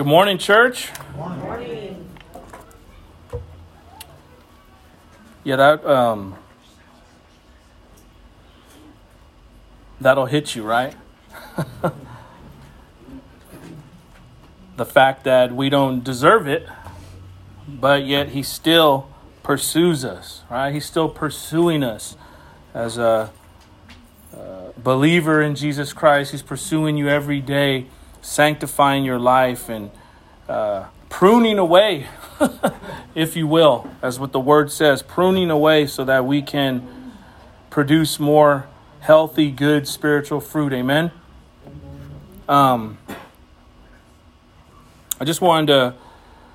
Good morning, church. Morning. Yeah, that um, that'll hit you, right? the fact that we don't deserve it, but yet He still pursues us, right? He's still pursuing us as a, a believer in Jesus Christ. He's pursuing you every day, sanctifying your life and uh, pruning away, if you will, as what the word says, pruning away so that we can produce more healthy, good spiritual fruit. Amen. Um, I just wanted to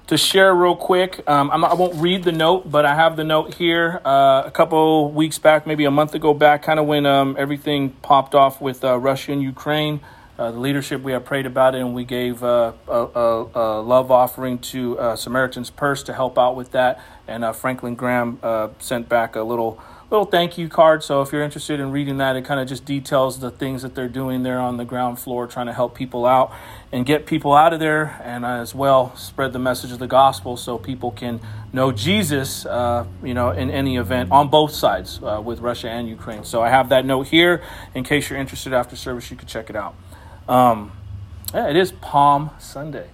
to share real quick. Um, I will not read the note, but I have the note here. Uh, a couple weeks back, maybe a month ago back, kind of when um, everything popped off with uh, Russia and Ukraine. Uh, the leadership, we have prayed about it, and we gave uh, a, a, a, love offering to uh, Samaritan's Purse to help out with that. And Franklin Graham sent back a little little thank you card. So if you're interested in reading that, it kind of just details the things that they're doing there on the ground floor, trying to help people out and get people out of there, and as well spread the message of the gospel so people can know Jesus, uh, you know, in any event on both sides uh, with Russia and Ukraine. So I have that note here in case you're interested after service. You could check it out. Um, yeah, it is Palm Sunday.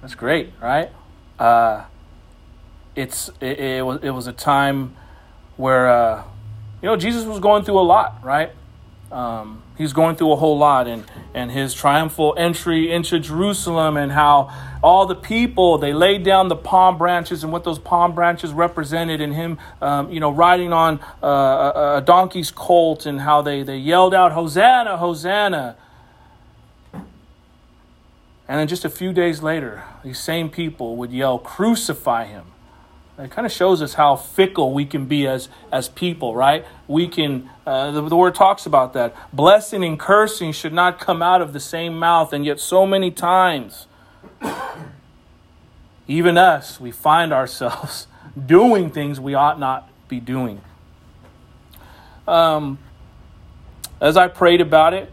That's great, right? Uh, it's it, it was it was a time where uh, you know Jesus was going through a lot, right? Um, he's going through a whole lot, and and his triumphal entry into Jerusalem, and how all the people they laid down the palm branches and what those palm branches represented, and him, um, you know, riding on uh, a, a donkey's colt, and how they they yelled out Hosanna, Hosanna. And then just a few days later, these same people would yell, Crucify him. It kind of shows us how fickle we can be as, as people, right? We can, uh, the, the word talks about that. Blessing and cursing should not come out of the same mouth, and yet so many times, even us, we find ourselves doing things we ought not be doing. Um, as I prayed about it,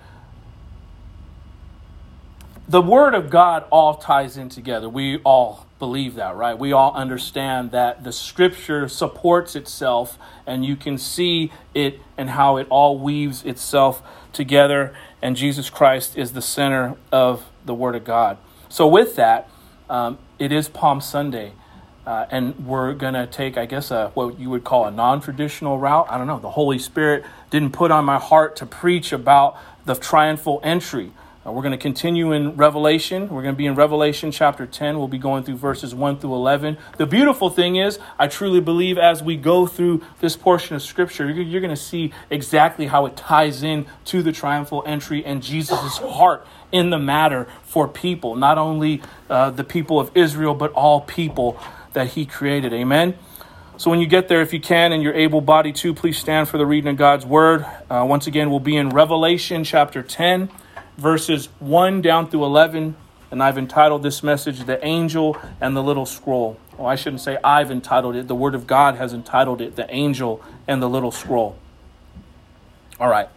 the Word of God all ties in together. We all believe that, right? We all understand that the scripture supports itself and you can see it and how it all weaves itself together. And Jesus Christ is the center of the Word of God. So, with that, um, it is Palm Sunday. Uh, and we're going to take, I guess, a, what you would call a non traditional route. I don't know. The Holy Spirit didn't put on my heart to preach about the triumphal entry. Uh, we're going to continue in Revelation. We're going to be in Revelation chapter 10. We'll be going through verses 1 through 11. The beautiful thing is, I truly believe as we go through this portion of Scripture, you're, you're going to see exactly how it ties in to the triumphal entry and Jesus' heart in the matter for people, not only uh, the people of Israel, but all people that he created. Amen. So when you get there, if you can, and you're able bodied to, please stand for the reading of God's word. Uh, once again, we'll be in Revelation chapter 10 verses 1 down through 11. And I've entitled this message, The Angel and the Little Scroll. Well, I shouldn't say I've entitled it. The Word of God has entitled it, The Angel and the Little Scroll. All right.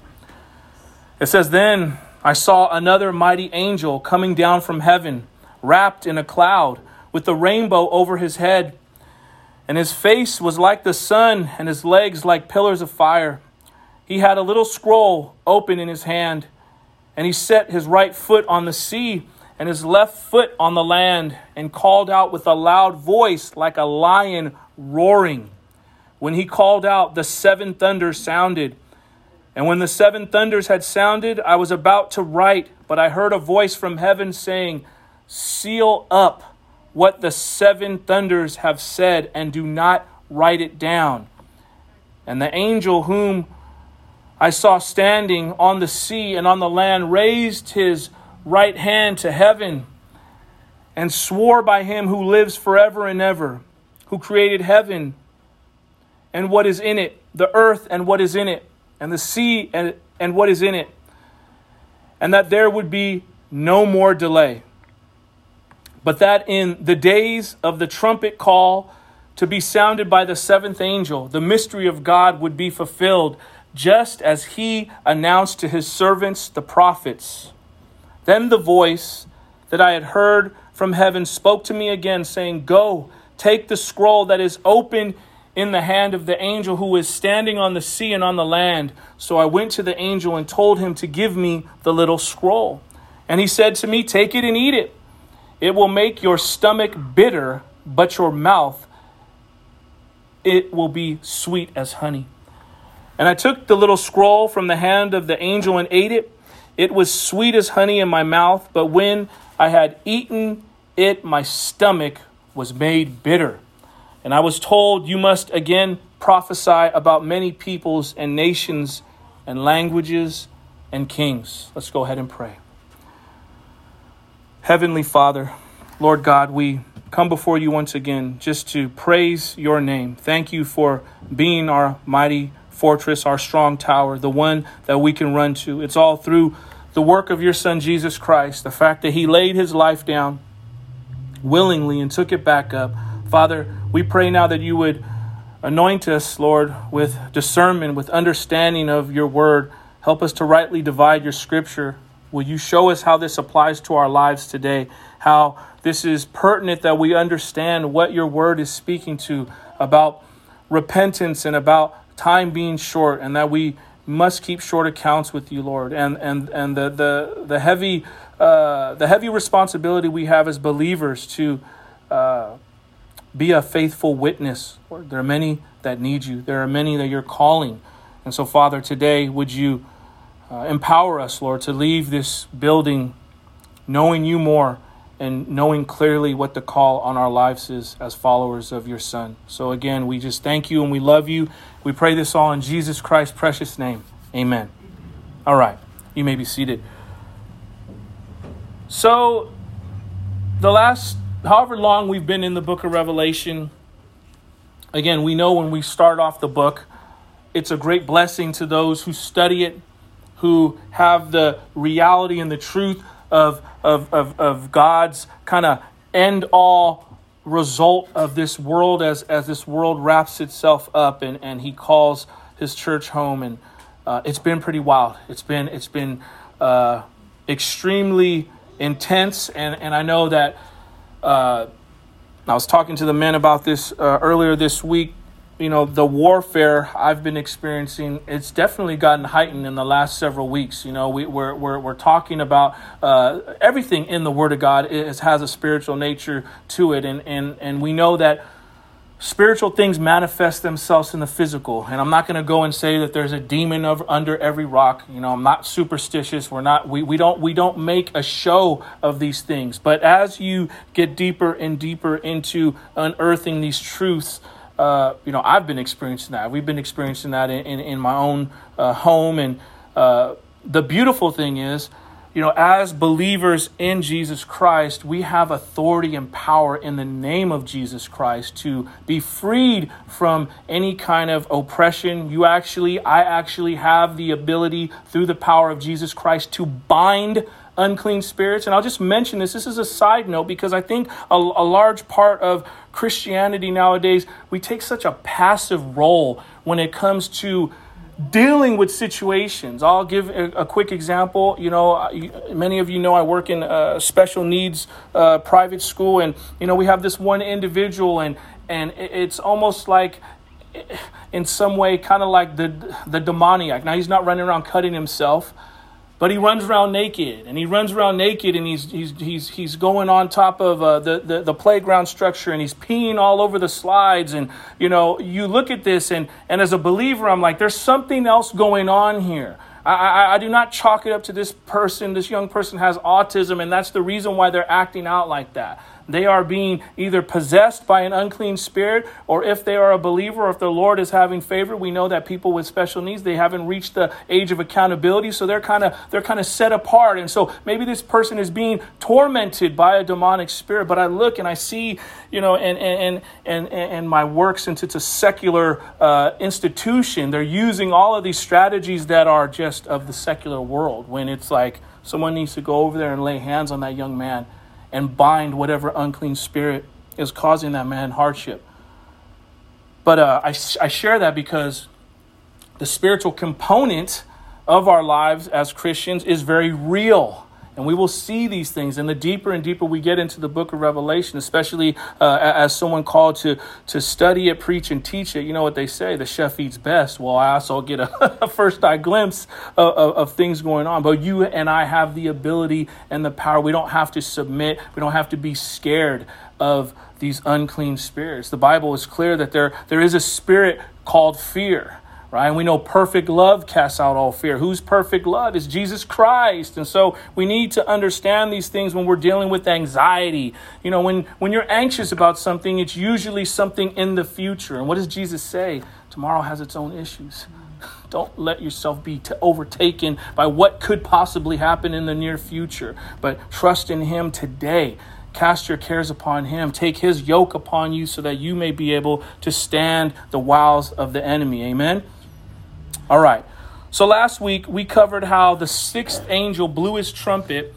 It says, Then I saw another mighty angel coming down from heaven, wrapped in a cloud, with a rainbow over his head. And his face was like the sun, and his legs like pillars of fire. He had a little scroll open in his hand and he set his right foot on the sea and his left foot on the land, and called out with a loud voice like a lion roaring. When he called out, the seven thunders sounded. And when the seven thunders had sounded, I was about to write, but I heard a voice from heaven saying, Seal up what the seven thunders have said, and do not write it down. And the angel whom I saw standing on the sea and on the land raised his right hand to heaven and swore by him who lives forever and ever, who created heaven and what is in it, the earth and what is in it, and the sea and, and what is in it, and that there would be no more delay. But that in the days of the trumpet call to be sounded by the seventh angel, the mystery of God would be fulfilled just as he announced to his servants, the prophets. Then the voice that I had heard from heaven spoke to me again, saying, Go, take the scroll that is open in the hand of the angel who is standing on the sea and on the land. So I went to the angel and told him to give me the little scroll. And he said to me, Take it and eat it. It will make your stomach bitter, but your mouth it will be sweet as honey. And I took the little scroll from the hand of the angel and ate it. It was sweet as honey in my mouth, but when I had eaten it, my stomach was made bitter. And I was told, You must again prophesy about many peoples and nations and languages and kings. Let's go ahead and pray. Heavenly Father, Lord God, we come before you once again just to praise your name. Thank you for being our mighty fortress, our strong tower, the one that we can run to. It's all through the work of your Son, Jesus Christ, the fact that he laid his life down willingly and took it back up. Father, we pray now that you would anoint us, Lord, with discernment, with understanding of your word. Help us to rightly divide your scripture. Will you show us how this applies to our lives today? How this is pertinent that we understand what your word is speaking to about repentance and about time being short, and that we must keep short accounts with you, Lord, and and and the the the heavy uh, the heavy responsibility we have as believers to uh, be a faithful witness. Lord, there are many that need you. There are many that you're calling, and so Father, today would you uh, empower us, Lord, to leave this building knowing you more and knowing clearly what the call on our lives is as followers of your Son. So, again, we just thank you and we love you. We pray this all in Jesus Christ's precious name. Amen. All right, you may be seated. So, the last, however long we've been in the book of Revelation, again, we know when we start off the book, it's a great blessing to those who study it, who have the reality and the truth of, of, of, of God's kind of end all result of this world as, as this world wraps itself up and, and he calls his church home. And uh, it's been pretty wild. It's been, it's been uh, extremely intense. And, and I know that uh, I was talking to the men about this uh, earlier this week you know the warfare I've been experiencing it's definitely gotten heightened in the last several weeks. You know we, we're, we're, we're talking about uh, everything in the Word of God is, has a spiritual nature to it. And, and, and we know that spiritual things manifest themselves in the physical. And i'm not going to go and say that there's a demon of, under every rock. You know i'm not superstitious. We're not we, we don't we don't make a show of these things. But as you get deeper and deeper into unearthing these truths uh, you know, I've been experiencing that. We've been experiencing that in, in, in my own uh, home. And uh, the beautiful thing is, you know, as believers in Jesus Christ, we have authority and power in the name of Jesus Christ to be freed from any kind of oppression. You actually, I actually have the ability through the power of Jesus Christ to bind unclean spirits. And I'll just mention this. This is a side note because I think a, a large part of Christianity nowadays, we take such a passive role when it comes to dealing with situations. I'll give a, a, quick example. You know, many of you know I work in a special needs uh, private school, and you know we have this one individual, and and it's almost like. In some way, kind of like the the demoniac. Now he's not running around cutting himself, but he runs around naked and he runs around naked and he's he's he's he's going on top of uh, the, the the playground structure and he's peeing all over the slides and you know you look at this and and as a believer I'm like there's something else going on here. I, I, I do not chalk it up to this person. This young person has autism, and that's the reason why they're acting out like that. They are being either possessed by an unclean spirit, or if they are a believer, or if the Lord is having favor, we know that people with special needs they haven't reached the age of accountability, so they're kind of they're kind of set apart. And so maybe this person is being tormented by a demonic spirit. But I look and I see, you know, and and and and, and my work since it's a secular uh, institution, they're using all of these strategies that are just of the secular world. When it's like someone needs to go over there and lay hands on that young man and bind whatever unclean spirit is causing that man hardship. But uh, I, I share that because the spiritual component of our lives as Christians is very real. And we will see these things. And the deeper and deeper we get into the book of Revelation, especially uh, as someone called to, to study it, preach, and teach it, you know what they say the chef eats best. Well, I also get a, a first eye glimpse of, of, of things going on. But you and I have the ability and the power. We don't have to submit, we don't have to be scared of these unclean spirits. The Bible is clear that there, there is a spirit called fear right? And we know perfect love casts out all fear. Who's perfect love? Is Jesus Christ. And so we need to understand these things when we're dealing with anxiety. You know, when, when you're anxious about something, it's usually something in the future. And what does Jesus say? Tomorrow has its own issues. Don't let yourself be overtaken by what could possibly happen in the near future, but trust in Him today. Cast your cares upon him. Take his yoke upon you so that you may be able to stand the wiles of the enemy. Amen. All right. So last week we covered how the sixth angel blew his trumpet,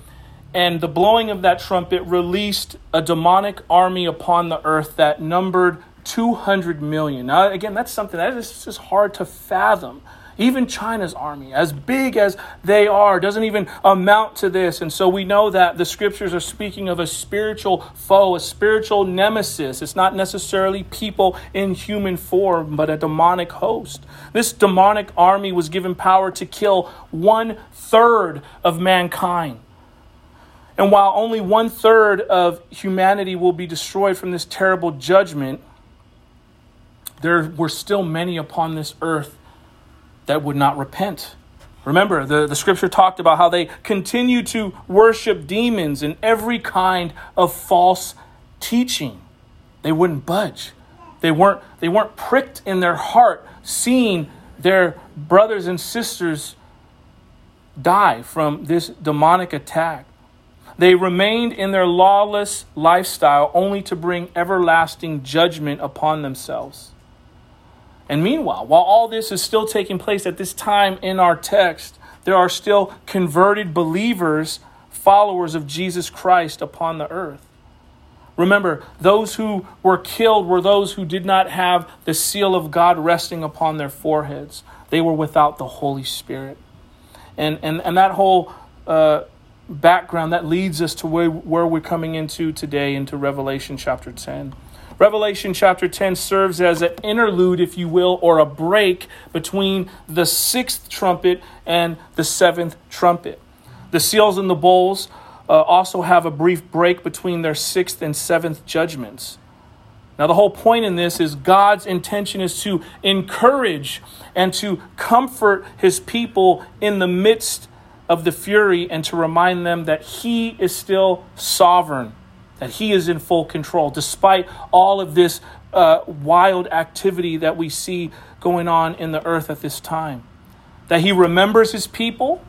and the blowing of that trumpet released a demonic army upon the earth that numbered 200 million. Now, again, that's something that is just hard to fathom. Even China's army, as big as they are, doesn't even amount to this. And so we know that the scriptures are speaking of a spiritual foe, a spiritual nemesis. It's not necessarily people in human form, but a demonic host. This demonic army was given power to kill one third of mankind. And while only one third of humanity will be destroyed from this terrible judgment, there were still many upon this earth that would not repent. Remember, the, the scripture talked about how they continued to worship demons and every kind of false teaching. They wouldn't budge. They weren't, they weren't pricked in their heart seeing their brothers and sisters die from this demonic attack. They remained in their lawless lifestyle only to bring everlasting judgment upon themselves. And meanwhile, while all this is still taking place at this time in our text, there are still converted believers, followers of Jesus Christ upon the earth. Remember, those who were killed were those who did not have the seal of God resting upon their foreheads. They were without the Holy Spirit. And, and, and that whole uh, background that leads us to where, where we're coming into today, into Revelation chapter 10. Revelation chapter 10 serves as an interlude, if you will, or a break between the sixth trumpet and the seventh trumpet. The seals and the bowls uh, also have a brief break between their sixth and seventh judgments. Now, the whole point in this is God's intention is to encourage and to comfort his people in the midst of the fury and to remind them that he is still sovereign that He is in full control, despite all of this uh, wild activity that we see going on in the earth at this time. That He remembers His people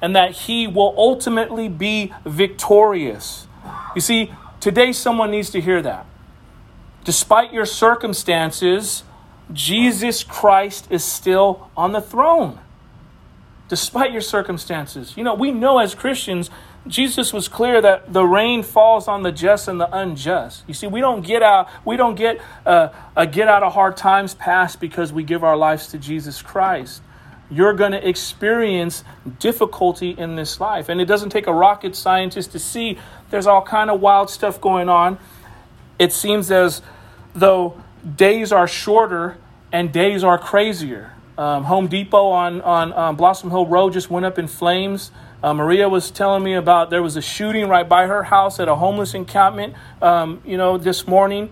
and that He will ultimately be victorious. You see, today someone needs to hear that. Despite your circumstances, Jesus Christ is still on the throne. Despite your circumstances. You know, we know as Christians Jesus was clear that the rain falls on the just and the unjust. You see, we don't get out, we don't get uh, a get out of hard times pass because we give our lives to Jesus Christ. You're going to experience difficulty in this life, and it doesn't take a rocket scientist to see there's all kind of wild stuff going on. It seems as though days are shorter and days are crazier. Um, Home Depot on on um, Blossom Hill Road just went up in flames. Uh, Maria was telling me about there was a shooting right by her house at a homeless encampment, um, you know, this morning.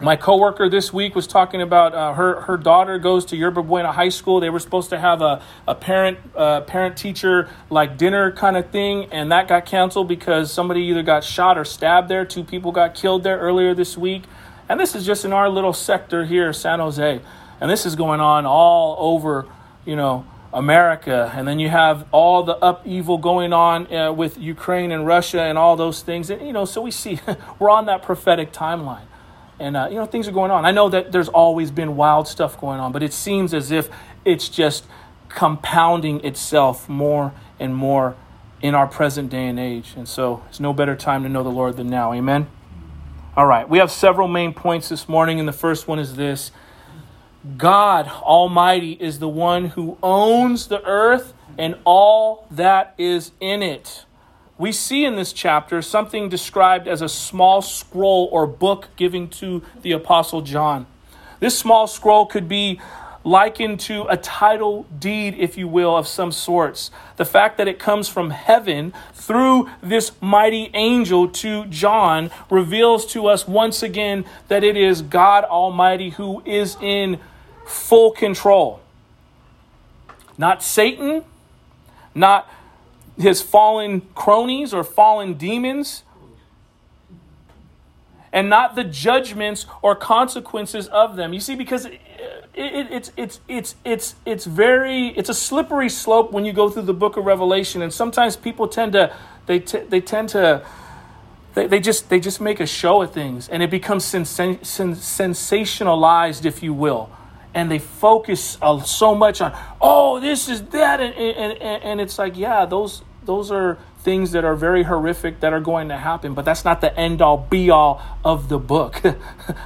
My coworker this week was talking about uh, her her daughter goes to Yerba Buena High School. They were supposed to have a, a parent uh, parent teacher like dinner kind of thing, and that got canceled because somebody either got shot or stabbed there. Two people got killed there earlier this week, and this is just in our little sector here, San Jose, and this is going on all over, you know, America, and then you have all the upheaval going on uh, with Ukraine and Russia and all those things. And you know, so we see we're on that prophetic timeline, and uh, you know things are going on. I know that there's always been wild stuff going on, but it seems as if it's just compounding itself more and more in our present day and age. And so, it's no better time to know the Lord than now. Amen. All right, we have several main points this morning, and the first one is this God Almighty is the one who owns the earth and all that is in it. we see in this chapter something described as a small scroll or book given to the Apostle John. This small scroll could be likened to a title deed, if you will, of some sorts. The fact that it comes from heaven through this mighty angel to John reveals to us once again that it is God Almighty who is in full control. Not Satan, not his fallen cronies or fallen demons, and not the judgments or consequences of them. You see, because it, it, it's it's it's it's it's very it's a slippery slope when you go through the book of Revelation, and sometimes people tend to they t- they tend to they, they just they just make a show of things, and it becomes sens- sensationalized, if you will and they focus uh, so much on oh this is that and, and, and it's like yeah those those are things that are very horrific that are going to happen but that's not the end all be all of the book.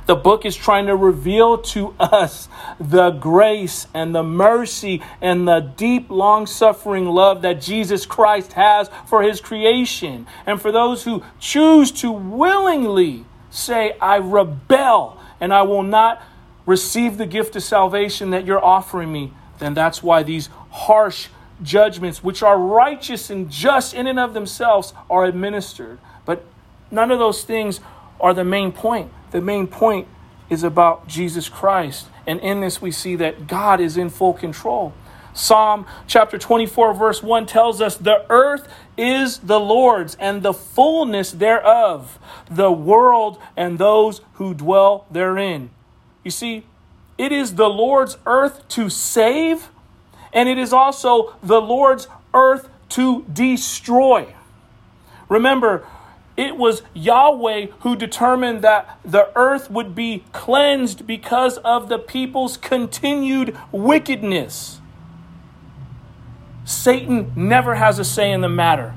The book is trying to reveal to us the grace and the mercy and the deep long suffering love that Jesus Christ has for his creation. And for those who choose to willingly say I rebel and I will not receive the gift of salvation that you're offering me, then that's why these harsh judgments, which are righteous and just in and of themselves, are administered. But none of those things are the main point. The main point is about Jesus Christ. And in this, we see that God is in full control. Psalm chapter 24, verse 1 tells us, The earth is the Lord's and the fullness thereof, the world and those who dwell therein. You see, it is the Lord's earth to save, and it is also the Lord's earth to destroy. Remember, it was Yahweh who determined that the earth would be cleansed because of the people's continued wickedness. Satan never has a say in the matter.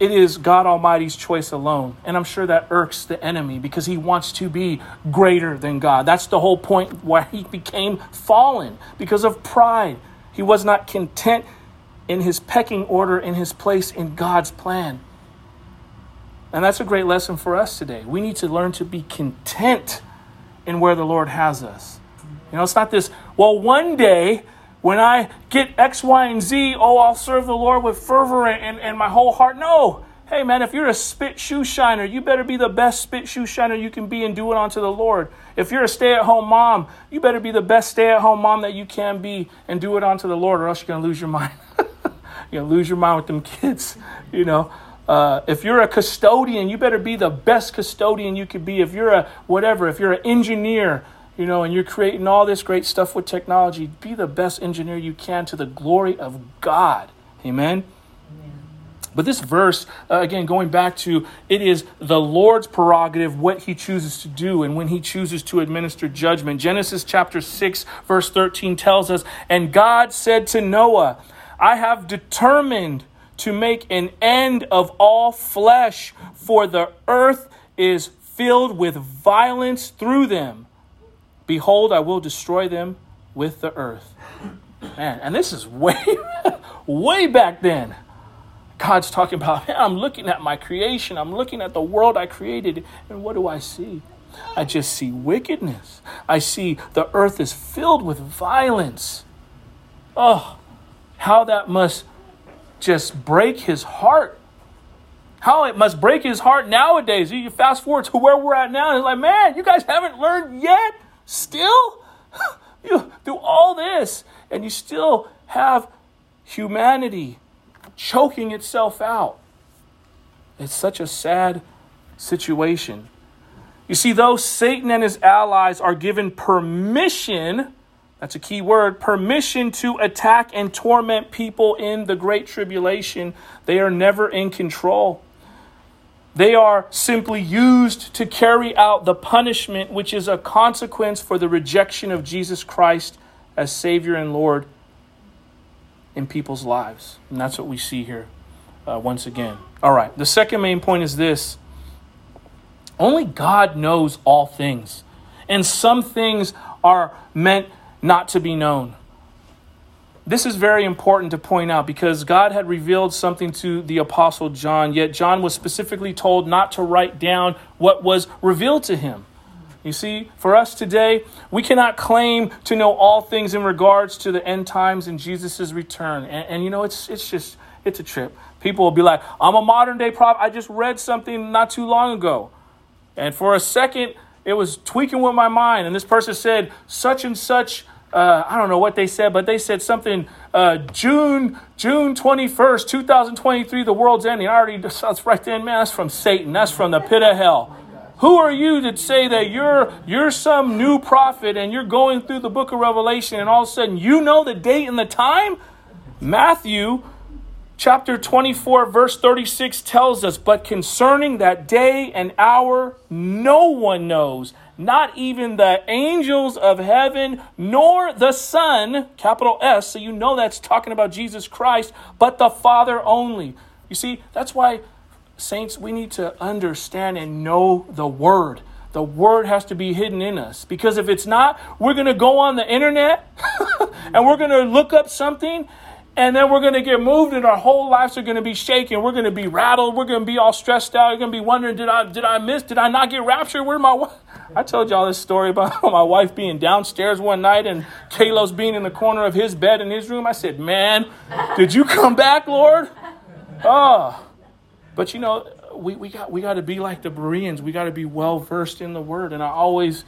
It is God Almighty's choice alone. And I'm sure that irks the enemy because he wants to be greater than God. That's the whole point why he became fallen because of pride. He was not content in his pecking order, in his place in God's plan. And that's a great lesson for us today. We need to learn to be content in where the Lord has us. You know, it's not this, well, one day when I get X, Y, and Z, oh, I'll serve the Lord with fervor and, and my whole heart. No. Hey, man, if you're a spit shoe shiner, you better be the best spit shoe shiner you can be and do it unto the Lord. If you're a stay at home mom, you better be the best stay at home mom that you can be and do it unto the Lord, or else you're going to lose your mind. you're going to lose your mind with them kids, you know. Uh, if you're a custodian, you better be the best custodian you could be. If you're a whatever, if you're an engineer, you know, and you're creating all this great stuff with technology, be the best engineer you can to the glory of God. Amen. Amen. But this verse, uh, again, going back to it is the Lord's prerogative what he chooses to do and when he chooses to administer judgment. Genesis chapter 6, verse 13 tells us, And God said to Noah, I have determined to make an end of all flesh, for the earth is filled with violence through them. Behold, I will destroy them with the earth. Man, and this is way, way back then. God's talking about, I'm looking at my creation. I'm looking at the world I created. And what do I see? I just see wickedness. I see the earth is filled with violence. Oh, how that must just break his heart. How it must break his heart nowadays. You fast forward to where we're at now, and it's like, man, you guys haven't learned yet? Still? You do all this, and you still have humanity choking itself out. It's such a sad situation. You see, though Satan and his allies are given permission, that's a key word, permission to attack and torment people in the Great Tribulation, they are never in control. They are simply used to carry out the punishment which is a consequence for the rejection of Jesus Christ as Savior and Lord in people's lives. And that's what we see here uh, once again. All right, the second main point is this only God knows all things, and some things are meant not to be known. This is very important to point out because God had revealed something to the Apostle John, yet John was specifically told not to write down what was revealed to him. You see, for us today, we cannot claim to know all things in regards to the end times and Jesus' return. And, and you know, it's, it's just, it's a trip. People will be like, I'm a modern day prophet. I just read something not too long ago. And for a second, it was tweaking with my mind. And this person said, such and such uh, I don't know what they said, but they said something uh, June June 21st, 2023, the world's ending. I already, that's right then, man, that's from Satan. That's from the pit of hell. Who are you to say that you're you're some new prophet and you're going through the book of Revelation and all of a sudden you know the date and the time? Matthew chapter 24 verse 36 tells us, "But concerning that day and hour no one knows, not even the angels of heaven, nor the Son, capital S, so you know that's talking about Jesus Christ, but the Father only. You see, that's why, saints, we need to understand and know the Word. The Word has to be hidden in us. Because if it's not, we're going to go on the internet and we're going to look up something and then we're going to get moved and our whole lives are going to be shaken. We're going to be rattled. We're going to be all stressed out. You're going to be wondering did i did i miss did i not get raptured? Where my wife i told y'all this story about my wife being downstairs one night and kalos being in the corner of his bed in his room. I said man did you come back lord? Oh but you know we, we got we got to be like the bereans. We got to be well versed in the word. And i always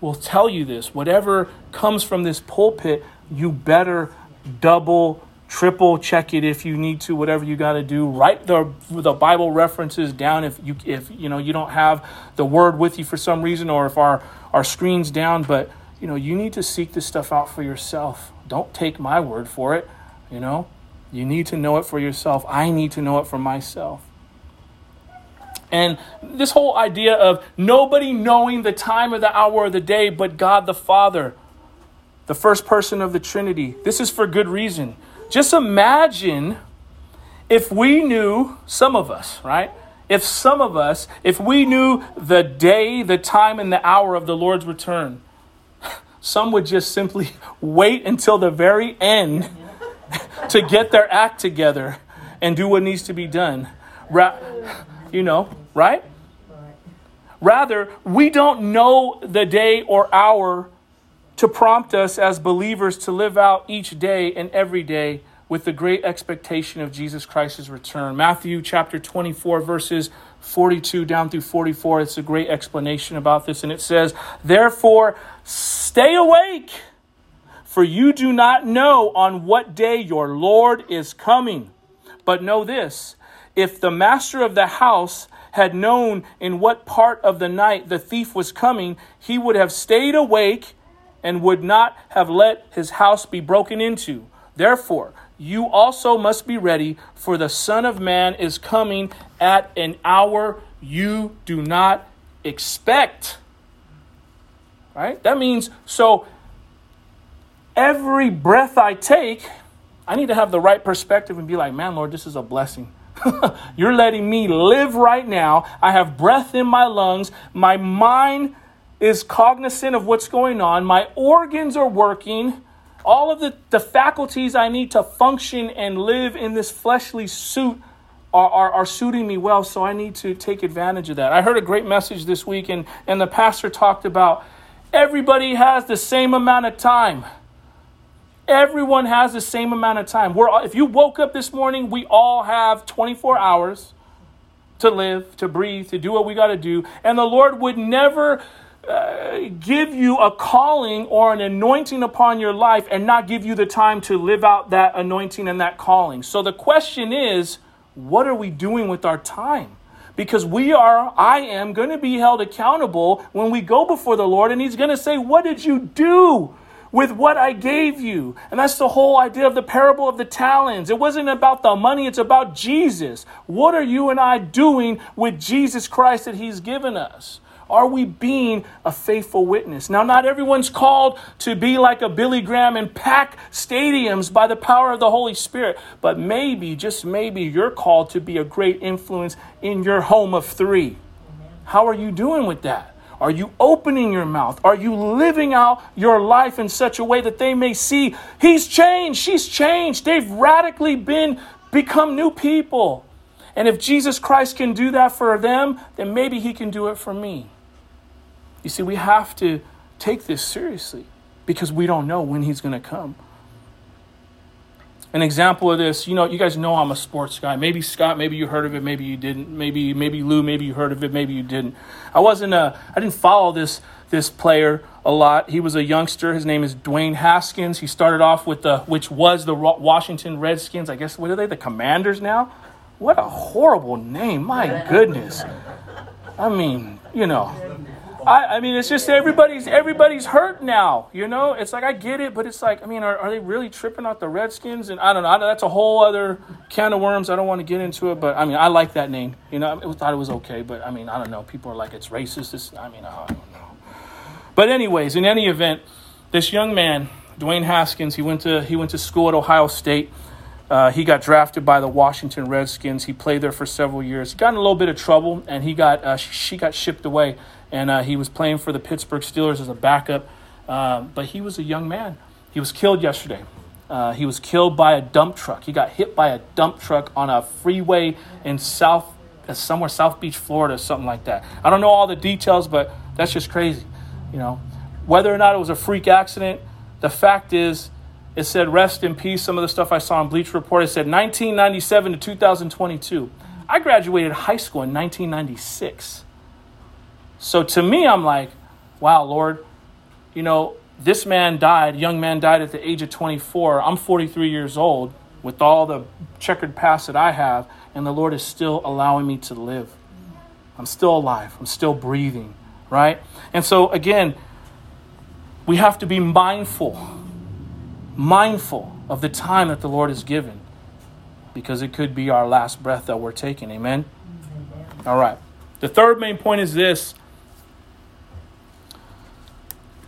will tell you this whatever comes from this pulpit you better double triple check it if you need to whatever you got to do. Write the the bible references down if you if you know you don't have the word with you for some reason or if our our screen's down but you know you need to seek this stuff out for yourself. Don't take my word for it you know? You need to know it for yourself. I need to know it for myself. And this whole idea of nobody knowing the time or the hour of the day but god the father the first person of the trinity this is for good reason just imagine if we knew, some of us, right? If some of us, if we knew the day, the time, and the hour of the Lord's return, some would just simply wait until the very end to get their act together and do what needs to be done. Ra- you know, right? Rather, we don't know the day or hour to prompt us as believers to live out each day and every day with the great expectation of Jesus Christ's return. Matthew chapter 24, verses 42 down through 44, it's a great explanation about this. And it says, Therefore, stay awake, for you do not know on what day your Lord is coming. But know this if the master of the house had known in what part of the night the thief was coming, he would have stayed awake and would not have let his house be broken into. Therefore, you also must be ready, for the Son of Man is coming at an hour you do not expect. Right? That means, so every breath I take, I need to have the right perspective and be like, man, Lord, this is a blessing. You're letting me live right now. I have breath in my lungs. My mind is cognizant of what's going on. My organs are working. All of the, the faculties I need to function and live in this fleshly suit are, are, are, suiting me well, so I need to take advantage of that. I heard a great message this week, and, and the pastor talked about everybody has the same amount of time. Everyone has the same amount of time. We're, if you woke up this morning, we all have 24 hours to live, to breathe, to do what we got to do. And the Lord would never uh, give you a calling or an anointing upon your life and not give you the time to live out that anointing and that calling. So the question is, what are we doing with our time? Because we are, I am going to be held accountable when we go before the Lord, and He's going to say, What did you do? with what I gave you. And that's the whole idea of the parable of the talents. It wasn't about the money, it's about Jesus. What are you and I doing with Jesus Christ that He's given us? Are we being a faithful witness? Now, not everyone's called to be like a Billy Graham and pack stadiums by the power of the Holy Spirit, but maybe, just maybe, you're called to be a great influence in your home of three. How are you doing with that? Are you opening your mouth? Are you living out your life in such a way that they may see he's changed, she's changed. They've radically been become new people. And if Jesus Christ can do that for them, then maybe he can do it for me. You see, we have to take this seriously because we don't know when he's going to come. An example of this, you know, you guys know I'm a sports guy. Maybe Scott, maybe you heard of it, maybe you didn't. Maybe maybe Lou, maybe you heard of it, maybe you didn't. I wasn't a, I didn't follow this this player a lot. He was a youngster. His name is Dwayne Haskins. He started off with the, which was the Washington Redskins. I guess what are they? The Commanders now. What a horrible name! My goodness. I mean, you know, I, I mean, it's just everybody's everybody's hurt now. You know, it's like I get it, but it's like I mean, are, are they really tripping out the Redskins? And I don't know. I, that's a whole other can of worms. I don't want to get into it, but I mean, I like that name. You know, I thought it was okay, but I mean, I don't know. People are like it's racist. It's, I mean, I don't know. But anyways, in any event, this young man, Dwayne Haskins, he went to he went to school at Ohio State. Uh, he got drafted by the Washington Redskins. He played there for several years. He got in a little bit of trouble, and he got uh, she got shipped away and uh, he was playing for the Pittsburgh Steelers as a backup. Um, but he was a young man. He was killed yesterday. Uh, he was killed by a dump truck. He got hit by a dump truck on a freeway in South, uh, somewhere South Beach, Florida, something like that. I don't know all the details, but that's just crazy. You know, whether or not it was a freak accident, the fact is, it said rest in peace. Some of the stuff I saw on Bleacher Report, it said 1997 to 2022. I graduated high school in 1996. So to me, I'm like, wow, Lord, you know, this man died, young man died at the age of 24. I'm 43 years old with all the checkered past that I have, and the Lord is still allowing me to live. I'm still alive, I'm still breathing, right? And so, again, we have to be mindful, mindful of the time that the Lord has given because it could be our last breath that we're taking. Amen? All right. The third main point is this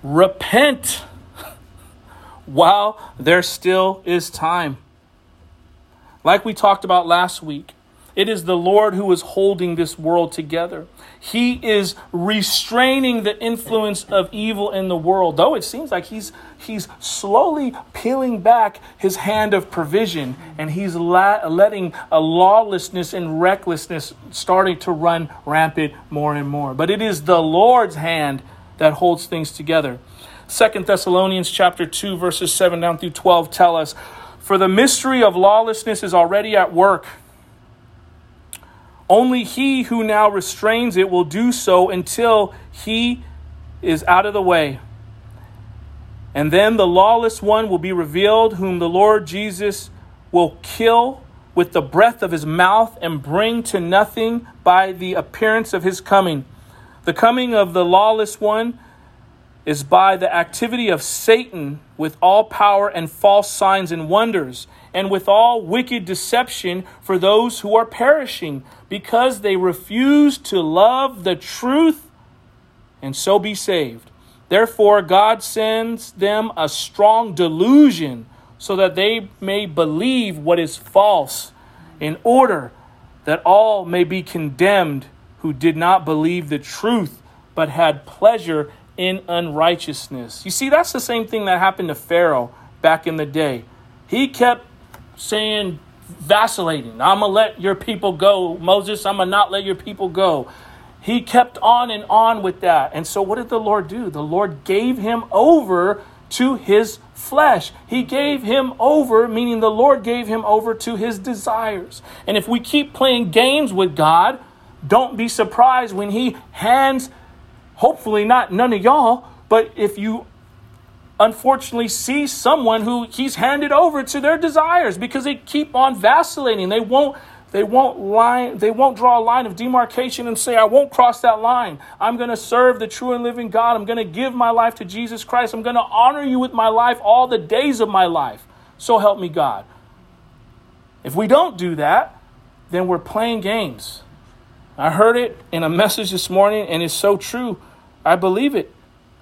repent while there still is time. Like we talked about last week, it is the Lord who is holding this world together. He is restraining the influence of evil in the world. Though it seems like he's he's slowly peeling back his hand of provision and he's la- letting a lawlessness and recklessness starting to run rampant more and more. But it is the Lord's hand that holds things together. Second Thessalonians chapter 2 verses 7 down through 12 tell us, "For the mystery of lawlessness is already at work. Only he who now restrains it will do so until he is out of the way. And then the lawless one will be revealed, whom the Lord Jesus will kill with the breath of his mouth and bring to nothing by the appearance of his coming." The coming of the lawless one is by the activity of Satan with all power and false signs and wonders, and with all wicked deception for those who are perishing, because they refuse to love the truth and so be saved. Therefore, God sends them a strong delusion so that they may believe what is false, in order that all may be condemned who did not believe the truth, but had pleasure in unrighteousness. You see, that's the same thing that happened to Pharaoh back in the day. He kept saying, vacillating, I'm going to let your people go. Moses, I'm going to not let your people go. He kept on and on with that. And so, what did the Lord do? The Lord gave him over to his flesh. He gave him over, meaning the Lord gave him over to his desires. And if we keep playing games with God, don't be surprised when he hands, hopefully not none of y'all, but if you unfortunately see someone who he's handed over to their desires because they keep on vacillating. They won't they won't line they won't draw a line of demarcation and say I won't cross that line. I'm to serve the true and living God. I'm to give my life to Jesus Christ. I'm to honor you with my life all the days of my life. So help me God. If we don't do that, then we're playing games. I heard it in a message this morning, and it's so true. I believe it.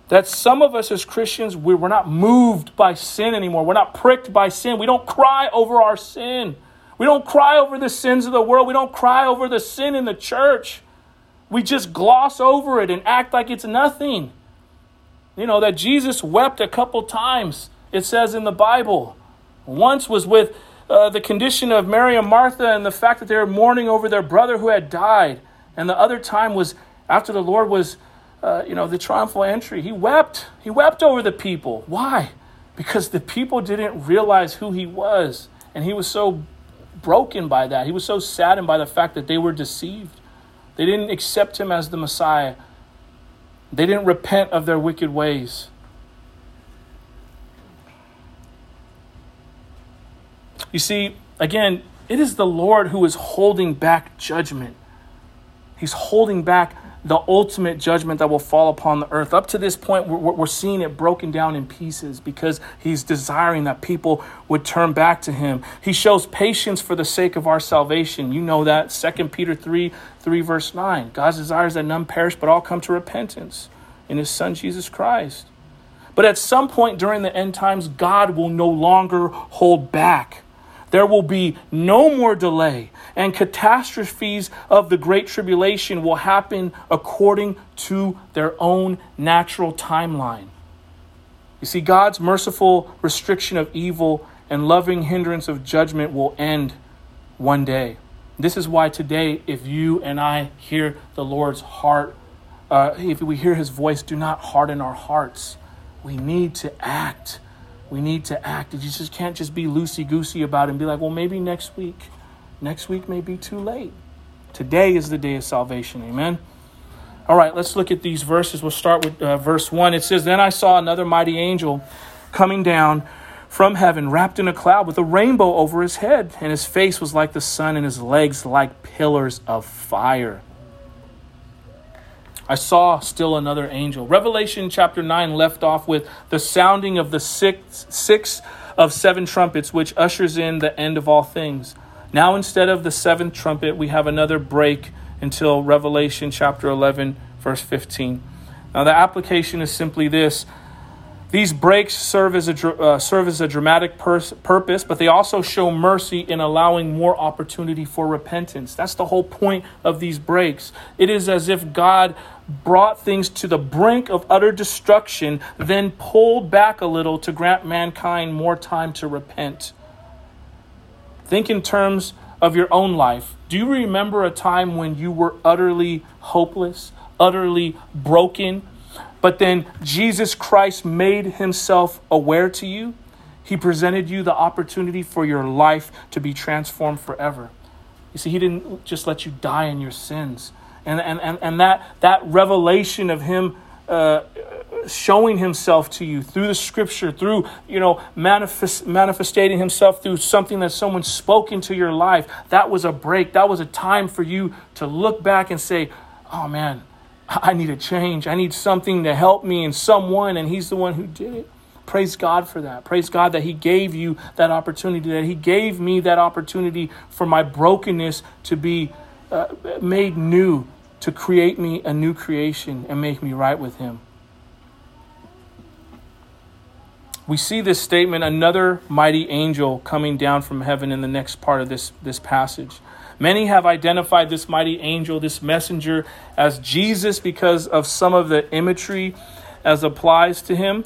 That some of us as Christians, we're not moved by sin anymore. We're not pricked by sin. We don't cry over our sin. We don't cry over the sins of the world. We don't cry over the sin in the church. we just gloss over it and act like it's nothing. You know, that Jesus wept a couple times, it says in the Bible. Once was with uh, the condition of Mary and Martha and the fact that they were mourning over their brother who had died. And the other time was after the Lord was, uh, you know, the triumphal entry. He wept. He wept over the people. Why? Because the people didn't realize who he was. And he was so broken by that. He was so saddened by the fact that they were deceived. They didn't accept him as the Messiah. They didn't repent of their wicked ways. You see, again, it is the Lord who is holding back judgment. He's holding back the ultimate judgment that will fall upon the earth. Up to this point, we're, we're seeing it broken down in pieces because he's desiring that people would turn back to him. He shows patience for the sake of our salvation. You know that. 2 Peter 3 3, verse 9. God's desires that none perish, but all come to repentance in his Son, Jesus Christ. But at some point during the end times, God will no longer hold back. There will be no more delay, and catastrophes of the Great Tribulation will happen according to their own natural timeline. You see, God's merciful restriction of evil and loving hindrance of judgment will end one day. This is why today, if you and I hear the Lord's heart, uh, if we hear his voice, do not harden our hearts. We need to act we need to act. You just can't just be loosey goosey about it and be like, well, maybe next week. Next week may be too late. Today is the day of salvation. Amen. All right, let's look at these verses. We'll start with uh, verse 1. It says, Then I saw another mighty angel coming down from heaven, wrapped in a cloud with a rainbow over his head, and his face was like the sun, and his legs like pillars of fire. I saw still another angel. Revelation chapter 9 left off with the sounding of the six, six of seven trumpets, which ushers in the end of all things. Now, instead of the seventh trumpet, we have another break until Revelation chapter 11, verse 15. Now, the application is simply this these breaks serve as a, uh, serve as a dramatic purpose, but they also show mercy in allowing more opportunity for repentance. That's the whole point of these breaks. It is as if God brought things to the brink of utter destruction, then pulled back a little to grant mankind more time to repent. Think in terms of your own life. Do you remember a time when you were utterly hopeless, utterly broken? But then Jesus Christ made himself aware to you. He presented you the opportunity for your life to be transformed forever. You see, he didn't just let you die in your sins. And, and, and, and that, that revelation of him uh, showing himself to you through the scripture, through, you know, manifest, manifesting himself through something that someone spoke into your life, that was a break. That was a time for you to look back and say, oh man, I need a change. I need something to help me and someone, and He's the one who did it. Praise God for that. Praise God that He gave you that opportunity, that He gave me that opportunity for my brokenness to be uh, made new, to create me a new creation and make me right with Him. We see this statement, another mighty angel coming down from heaven in the next part of this, this passage. Many have identified this mighty angel, this messenger, as Jesus because of some of the imagery as applies to him.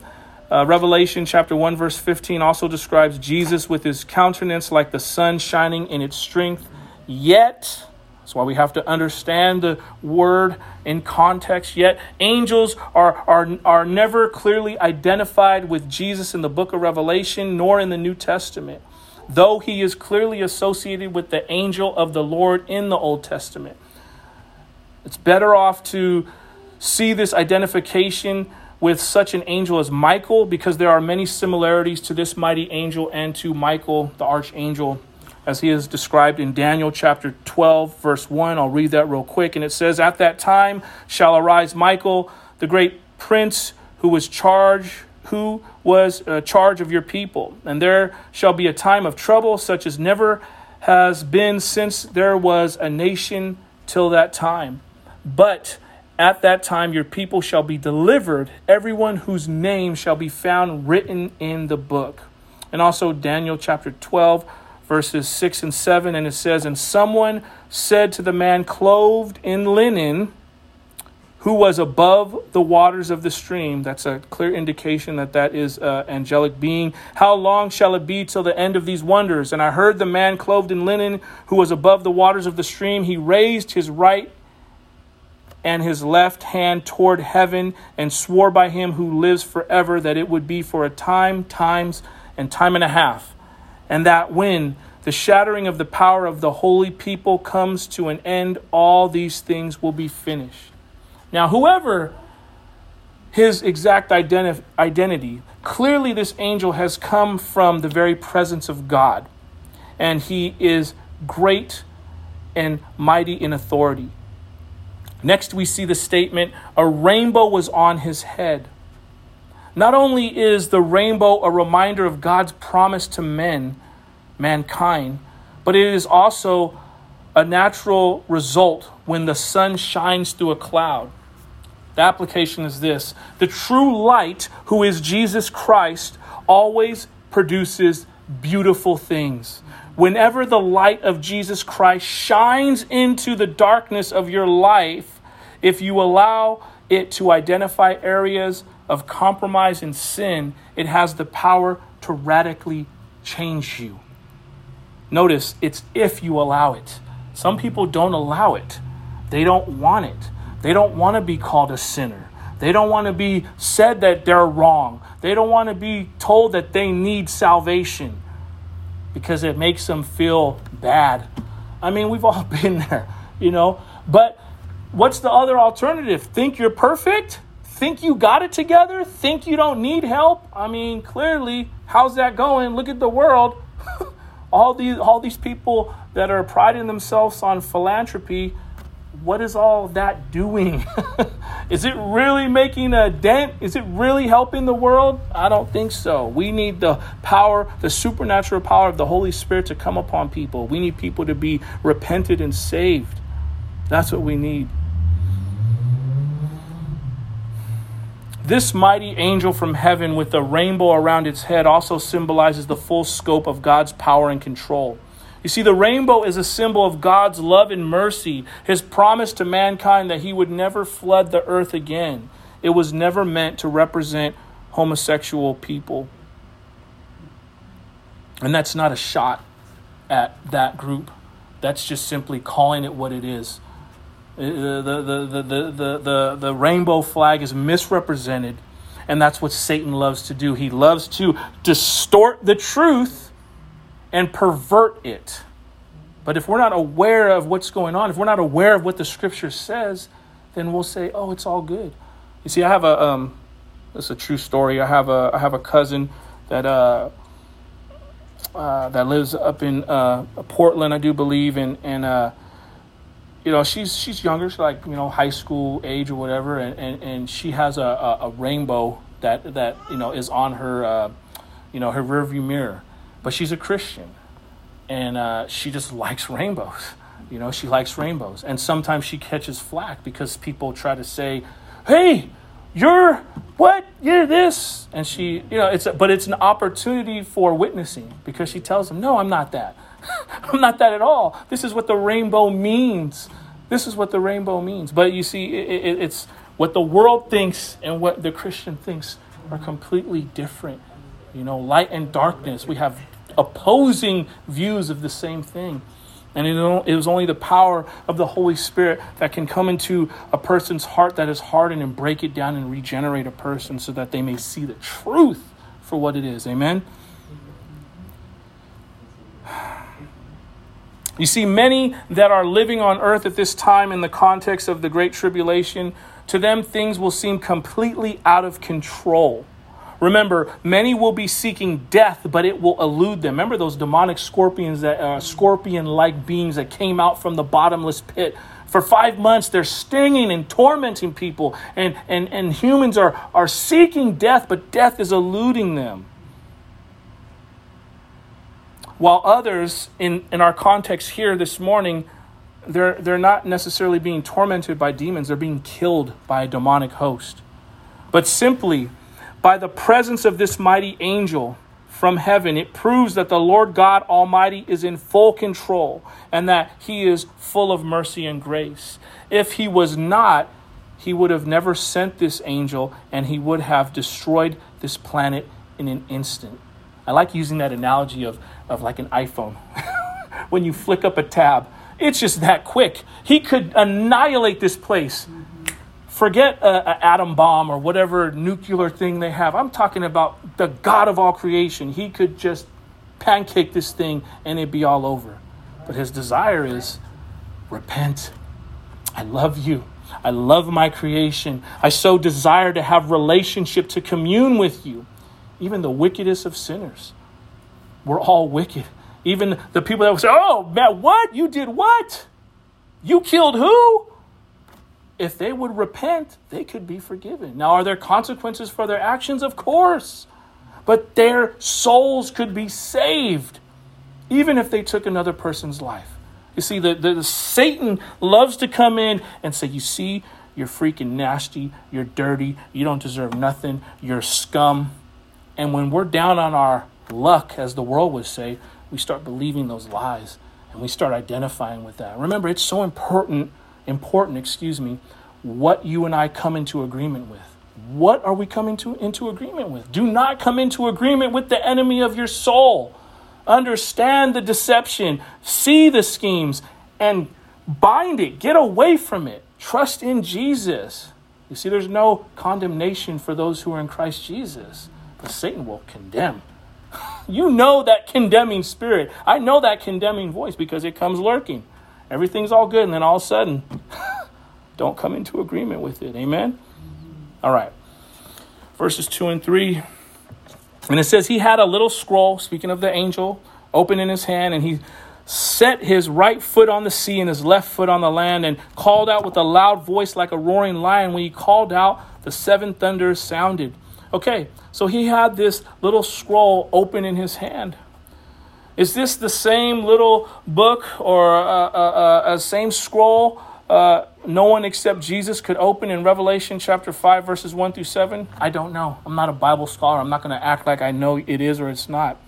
Uh, Revelation chapter 1, verse 15 also describes Jesus with his countenance like the sun shining in its strength. Yet, that's why we have to understand the word in context. Yet, angels are, are, are never clearly identified with Jesus in the book of Revelation nor in the New Testament though he is clearly associated with the angel of the Lord in the Old Testament. It's better off to see this identification with such an angel as Michael because there are many similarities to this mighty angel and to Michael, the archangel, as he is described in Daniel chapter 12, verse 1. I'll read that real quick. And it says, At that time shall arise Michael, the great prince, who was charged who was uh, charge of your people. And there shall be a time of trouble such as never has been since there was a nation till that time. But at that time your people shall be delivered, everyone whose name shall be found written in the book. And also Daniel chapter 12, verses 6 and 7. And it says, And someone said to the man clothed in linen, who was above the waters of the stream. That's a clear indication that that is an angelic being. How long shall it be till the end of these wonders? And I heard the man clothed in linen who was above the waters of the stream. He raised his right and his left hand toward heaven and swore by him who lives forever that it would be for a time, times, and time and a half. And that when the shattering of the power of the holy people comes to an end, all these things will be finished. Now, whoever his exact identi- identity, clearly this angel has come from the very presence of God, and he is great and mighty in authority. Next, we see the statement a rainbow was on his head. Not only is the rainbow a reminder of God's promise to men, mankind, but it is also a natural result when the sun shines through a cloud. The application is this the true light, who is Jesus Christ, always produces beautiful things. Whenever the light of Jesus Christ shines into the darkness of your life, if you allow it to identify areas of compromise and sin, it has the power to radically change you. Notice it's if you allow it. Some people don't allow it, they don't want it. They don't want to be called a sinner. They don't want to be said that they're wrong. They don't want to be told that they need salvation because it makes them feel bad. I mean, we've all been there, you know. But what's the other alternative? Think you're perfect? Think you got it together? Think you don't need help? I mean, clearly, how's that going? Look at the world. All these all these people that are priding themselves on philanthropy what is all that doing? is it really making a dent? Is it really helping the world? I don't think so. We need the power, the supernatural power of the Holy Spirit to come upon people. We need people to be repented and saved. That's what we need. This mighty angel from heaven with a rainbow around its head also symbolizes the full scope of God's power and control. You see, the rainbow is a symbol of God's love and mercy, his promise to mankind that he would never flood the earth again. It was never meant to represent homosexual people. And that's not a shot at that group. That's just simply calling it what it is. The, the, the, the, the, the, rainbow flag is misrepresented, and that's what Satan loves to do. He loves to distort the truth and pervert it. But if we're not aware of what's going on, if we're not aware of what the scripture says, then we'll say, "Oh, it's all good." You see, I have a um, is a true story. I have a I have a cousin that uh, uh that lives up in uh, Portland, I do believe, and and uh, you know she's she's younger, she's like you know high school age or whatever, and and, and she has a, a, a rainbow that that you know is on her uh, you know her rearview mirror but she's a Christian, and uh, she just likes rainbows. You know, she likes rainbows, and sometimes she catches flack because people try to say, "Hey, you're what? You're this," and she, you know, it's a, but it's an opportunity for witnessing because she tells them, "No, I'm not that. I'm not that at all. This is what the rainbow means. This is what the rainbow means." But you see, it, it, it's what the world thinks and what the Christian thinks are completely different. You know, light and darkness. We have opposing views of the same thing. And it was only the power of the Holy Spirit that can come into a person's heart that is hardened and break it down and regenerate a person so that they may see the truth for what it is. Amen? You see, many that are living on earth at this time in the context of the Great Tribulation, to them things will seem completely out of control. Remember, many will be seeking death, but it will elude them. Remember those demonic scorpions, that uh, scorpion-like beings that came out from the bottomless pit. For five months, they're stinging and tormenting people, and, and, and humans are, are seeking death, but death is eluding them. While others, in, in our context here this morning, they're, they're not necessarily being tormented by demons, they're being killed by a demonic host. But simply, by the presence of this mighty angel from heaven, it proves that the Lord God Almighty is in full control and that He is full of mercy and grace. If He was not, he would have never sent this angel and he would have destroyed this planet in an instant. I like using that analogy of, of like an iPhone. when you flick up a tab, it's just that quick. He could annihilate this place. Forget an atom bomb or whatever nuclear thing they have. I'm talking about the God of all creation. He could just pancake this thing and it'd be all over. But his desire is repent. I love you. I love my creation. I so desire to have relationship to commune with you. Even the wickedest of sinners. We're all wicked. Even the people that will say, Oh, man, what? You did what? You killed who? If they would repent, they could be forgiven. Now, are there consequences for their actions? Of course. But their souls could be saved, even if they took another person's life. You see, the, the, the, Satan loves to come in and say, You see, you're freaking nasty, you're dirty, you don't deserve nothing, you're scum. And when we're down on our luck, as the world would say, we start believing those lies and we start identifying with that. Remember, it's so important, important, excuse me, what you and I come into agreement with. What are we coming to, into agreement with? Do not come into agreement with the enemy of your soul understand the deception, see the schemes, and bind it. Get away from it. Trust in Jesus. You see, there's no condemnation for those who are in Christ Jesus, but Satan will condemn. You know that condemning spirit. I know that condemning voice because it comes lurking. Everything's all good, and then all of a sudden, don't come into agreement with it. Amen? All right. Verses 2 and 3. And it says he had a little scroll, speaking of the angel, open in his hand, and he set his right foot on the sea and his left foot on the land, and called out with a loud voice like a roaring lion. When he called out, the seven thunders sounded. Okay, so he had this little scroll open in his hand. Is this the same little book or a, a, a, a same scroll uh, no one except Jesus could open in Revelation chapter 5, verses 1 through 7? I don't know. I'm not a Bible scholar. I'm not going to act like I know it is or it's not.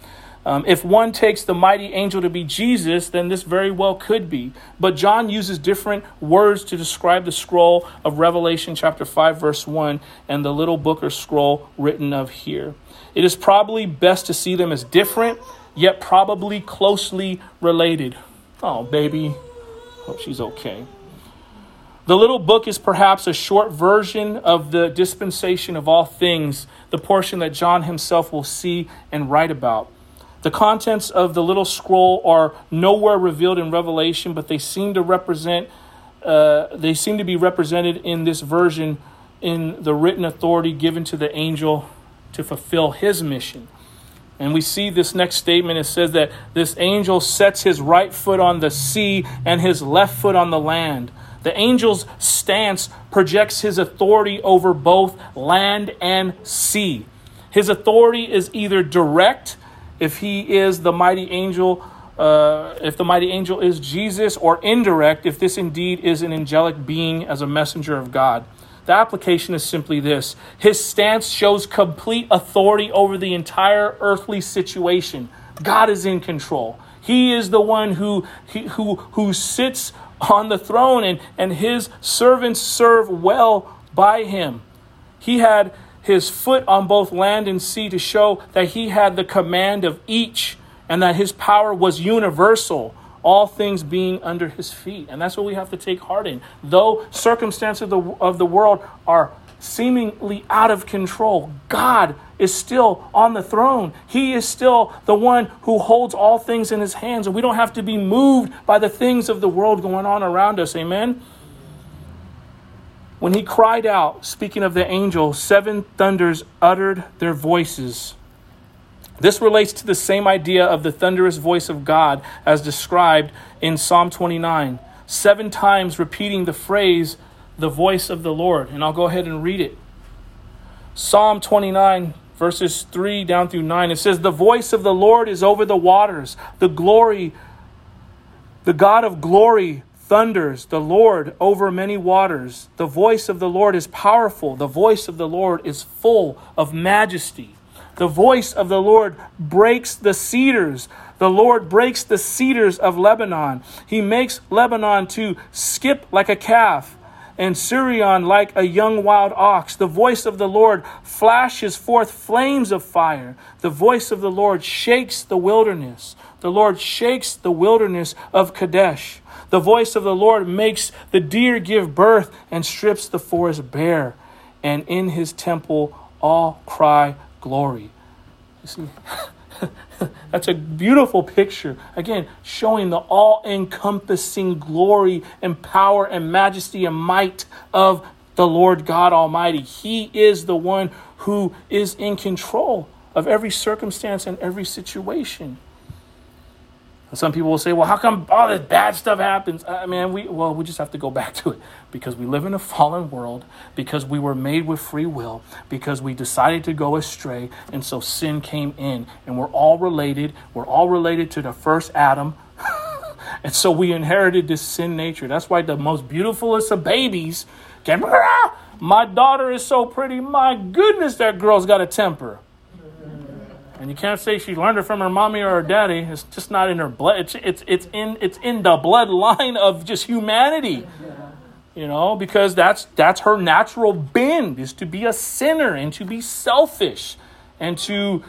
Um, if one takes the mighty angel to be Jesus, then this very well could be. But John uses different words to describe the scroll of Revelation chapter 5, verse 1, and the little book or scroll written of here. It is probably best to see them as different, yet probably closely related. Oh, baby. Hope she's okay. The little book is perhaps a short version of the dispensation of all things, the portion that John himself will see and write about. The contents of the little scroll are nowhere revealed in Revelation, but they seem to represent, uh, they seem to be represented in this version in the written authority given to the angel to fulfill his mission. And we see this next statement. It says that this angel sets his right foot on the sea and his left foot on the land. The angel's stance projects his authority over both land and sea. His authority is either direct, if he is the mighty angel, uh, if the mighty angel is Jesus, or indirect, if this indeed is an angelic being as a messenger of God. The application is simply this His stance shows complete authority over the entire earthly situation. God is in control. He is the one who, who, who sits on the throne, and, and his servants serve well by him. He had his foot on both land and sea to show that he had the command of each and that his power was universal, all things being under his feet. And that's what we have to take heart in. Though circumstances of the, of the world are seemingly out of control, God is still on the throne. He is still the one who holds all things in his hands, and we don't have to be moved by the things of the world going on around us. Amen. When he cried out, speaking of the angel, seven thunders uttered their voices. This relates to the same idea of the thunderous voice of God as described in Psalm 29, seven times repeating the phrase, the voice of the Lord. And I'll go ahead and read it. Psalm 29, verses 3 down through 9. It says, The voice of the Lord is over the waters. The glory, the God of glory thunders, the Lord over many waters. The voice of the Lord is powerful. The voice of the Lord is full of majesty. The voice of the Lord breaks the cedars. The Lord breaks the cedars of Lebanon. He makes Lebanon to skip like a calf and Sirion like a young wild ox. The voice of the Lord flashes forth flames of fire. The voice of the Lord shakes the wilderness. The Lord shakes the wilderness of Kadesh. The voice of the Lord makes the deer give birth and strips the forest bare. And in his temple all cry glory. You see, that's a beautiful picture. Again, showing the all encompassing glory and power and majesty and might of the Lord God Almighty. He is the one who is in control of every circumstance and every situation. Some people will say, well, how come all this bad stuff happens? Uh, I mean, we, well, we just have to go back to it because we live in a fallen world, because we were made with free will, because we decided to go astray, and so sin came in. And we're all related. We're all related to the first Adam. and so we inherited this sin nature. That's why the most beautifulest of babies came, my daughter is so pretty. My goodness, that girl's got a temper. And you can't say she learned it from her mommy or her daddy. It's just not in her blood. It's, it's, it's, in, it's in the bloodline of just humanity. You know, because that's, that's her natural bend is to be a sinner and to be selfish and to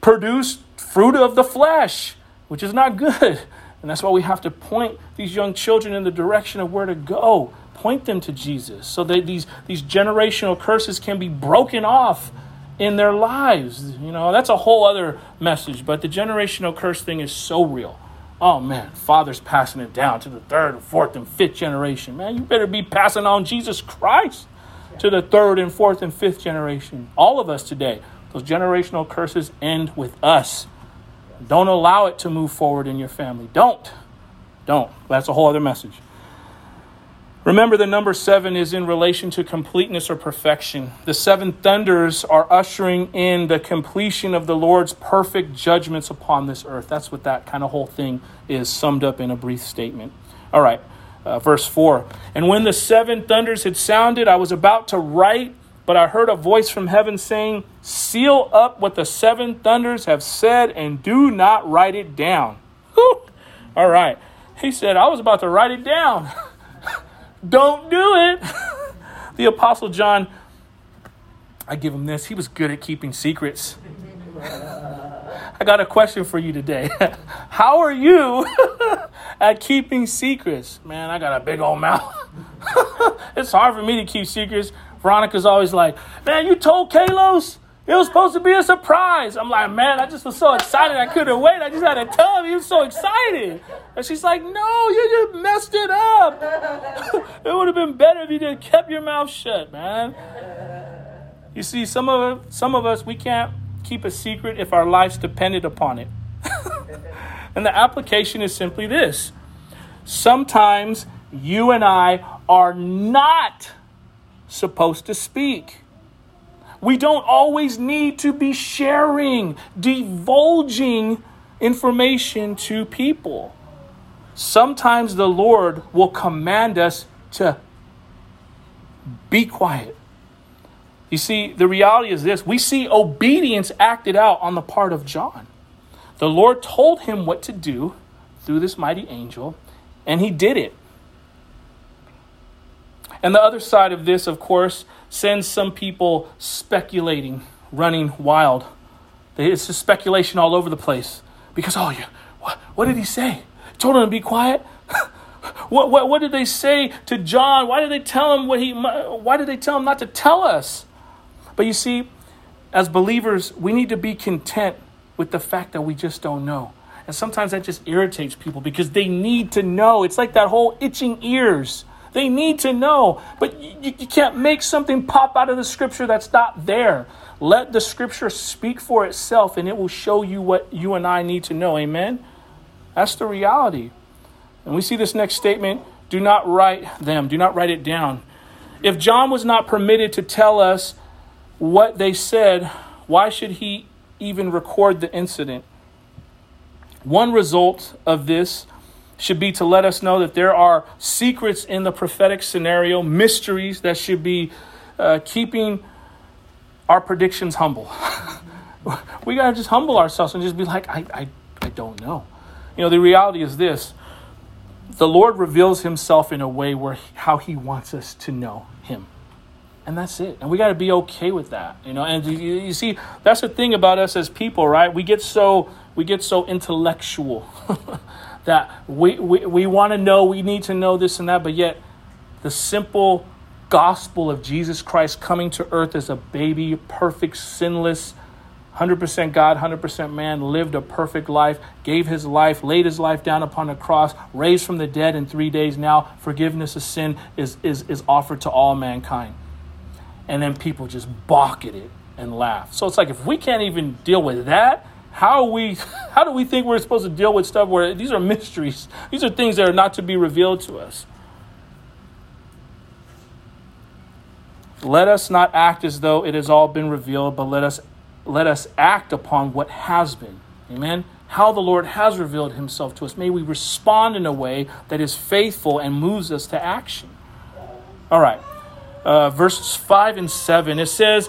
produce fruit of the flesh, which is not good. And that's why we have to point these young children in the direction of where to go. Point them to Jesus so that these, these generational curses can be broken off in their lives. You know, that's a whole other message, but the generational curse thing is so real. Oh man, father's passing it down to the third and fourth and fifth generation. Man, you better be passing on Jesus Christ to the third and fourth and fifth generation. All of us today, those generational curses end with us. Don't allow it to move forward in your family. Don't. Don't. That's a whole other message. Remember, the number seven is in relation to completeness or perfection. The seven thunders are ushering in the completion of the Lord's perfect judgments upon this earth. That's what that kind of whole thing is summed up in a brief statement. All right, uh, verse 4. And when the seven thunders had sounded, I was about to write, but I heard a voice from heaven saying, Seal up what the seven thunders have said and do not write it down. Whew. All right. He said, I was about to write it down. Don't do it. the Apostle John, I give him this. He was good at keeping secrets. I got a question for you today. How are you at keeping secrets? Man, I got a big old mouth. it's hard for me to keep secrets. Veronica's always like, Man, you told Kalos? It was supposed to be a surprise. I'm like, man, I just was so excited. I couldn't wait. I just had to tell him. He was so excited. And she's like, no, you just messed it up. it would have been better if you just kept your mouth shut, man. You see, some of some of us we can't keep a secret if our lives depended upon it. and the application is simply this. Sometimes you and I are not supposed to speak. We don't always need to be sharing, divulging information to people. Sometimes the Lord will command us to be quiet. You see, the reality is this we see obedience acted out on the part of John. The Lord told him what to do through this mighty angel, and he did it. And the other side of this, of course, sends some people speculating, running wild. It's just speculation all over the place. Because, oh, yeah, what, what did he say? told him to be quiet? what, what, what did they say to John? Why did they tell him what he, why did they tell him not to tell us? But you see, as believers, we need to be content with the fact that we just don't know. And sometimes that just irritates people because they need to know. It's like that whole itching ears. They need to know. But you, you can't make something pop out of the scripture that's not there. Let the scripture speak for itself and it will show you what you and I need to know. Amen? That's the reality. And we see this next statement do not write them, do not write it down. If John was not permitted to tell us what they said, why should he even record the incident? One result of this should be to let us know that there are secrets in the prophetic scenario, mysteries that should be uh, keeping our predictions humble. we got to just humble ourselves and just be like, I, I, I don't know. You know, the reality is this the Lord reveals himself in a way where how he wants us to know him. And that's it. And we got to be okay with that, you know. And you, you see, that's the thing about us as people, right? We get so we get so intellectual that we we, we want to know, we need to know this and that, but yet the simple gospel of Jesus Christ coming to earth as a baby, perfect, sinless, 100% God, 100% man, lived a perfect life, gave his life, laid his life down upon the cross, raised from the dead in three days. Now, forgiveness of sin is, is, is offered to all mankind. And then people just balk at it and laugh. So it's like if we can't even deal with that, how we how do we think we're supposed to deal with stuff where these are mysteries? These are things that are not to be revealed to us. Let us not act as though it has all been revealed, but let us let us act upon what has been. Amen. How the Lord has revealed himself to us. May we respond in a way that is faithful and moves us to action. All right. Uh, verses 5 and 7, it says,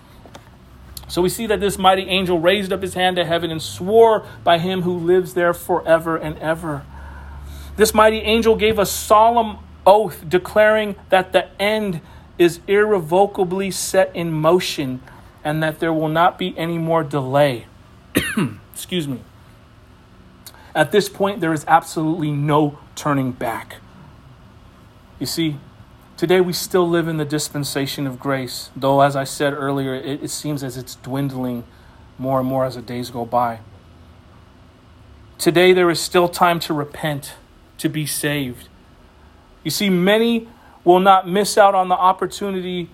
So we see that this mighty angel raised up his hand to heaven and swore by him who lives there forever and ever. This mighty angel gave a solemn oath declaring that the end is irrevocably set in motion and that there will not be any more delay. Excuse me. At this point, there is absolutely no turning back. You see, today we still live in the dispensation of grace, though, as I said earlier, it, it seems as it's dwindling more and more as the days go by. Today, there is still time to repent, to be saved. You see, many will not miss out on the opportunity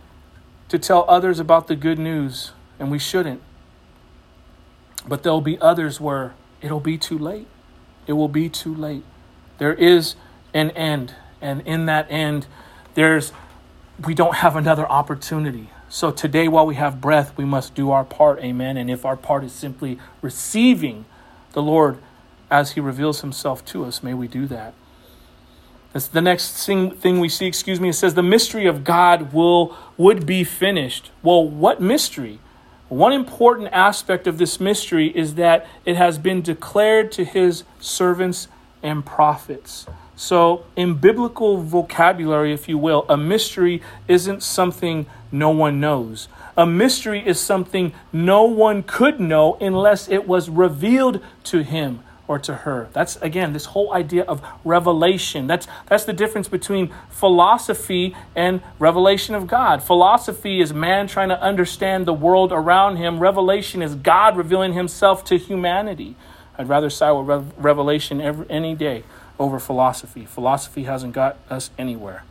to tell others about the good news, and we shouldn't. But there'll be others where it'll be too late. It will be too late. There is an end, and in that end, there's we don't have another opportunity. So today, while we have breath, we must do our part. Amen. And if our part is simply receiving the Lord as He reveals Himself to us, may we do that. That's the next thing, thing we see, excuse me, it says the mystery of God will would be finished. Well, what mystery? One important aspect of this mystery is that it has been declared to his servants and prophets. So, in biblical vocabulary, if you will, a mystery isn't something no one knows. A mystery is something no one could know unless it was revealed to him or to her. That's again this whole idea of revelation. That's that's the difference between philosophy and revelation of God. Philosophy is man trying to understand the world around him. Revelation is God revealing himself to humanity. I'd rather side with revelation every, any day over philosophy. Philosophy hasn't got us anywhere.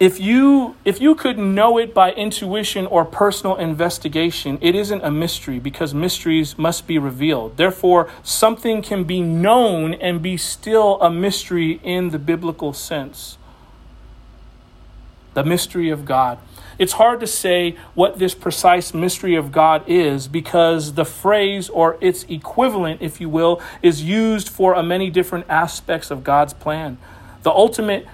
If you if you could know it by intuition or personal investigation it isn't a mystery because mysteries must be revealed. Therefore something can be known and be still a mystery in the biblical sense. The mystery of god it's hard to say what this precise mystery of God is because the phrase or its equivalent, if you will, is used for a many different aspects of God's plan. The ultimate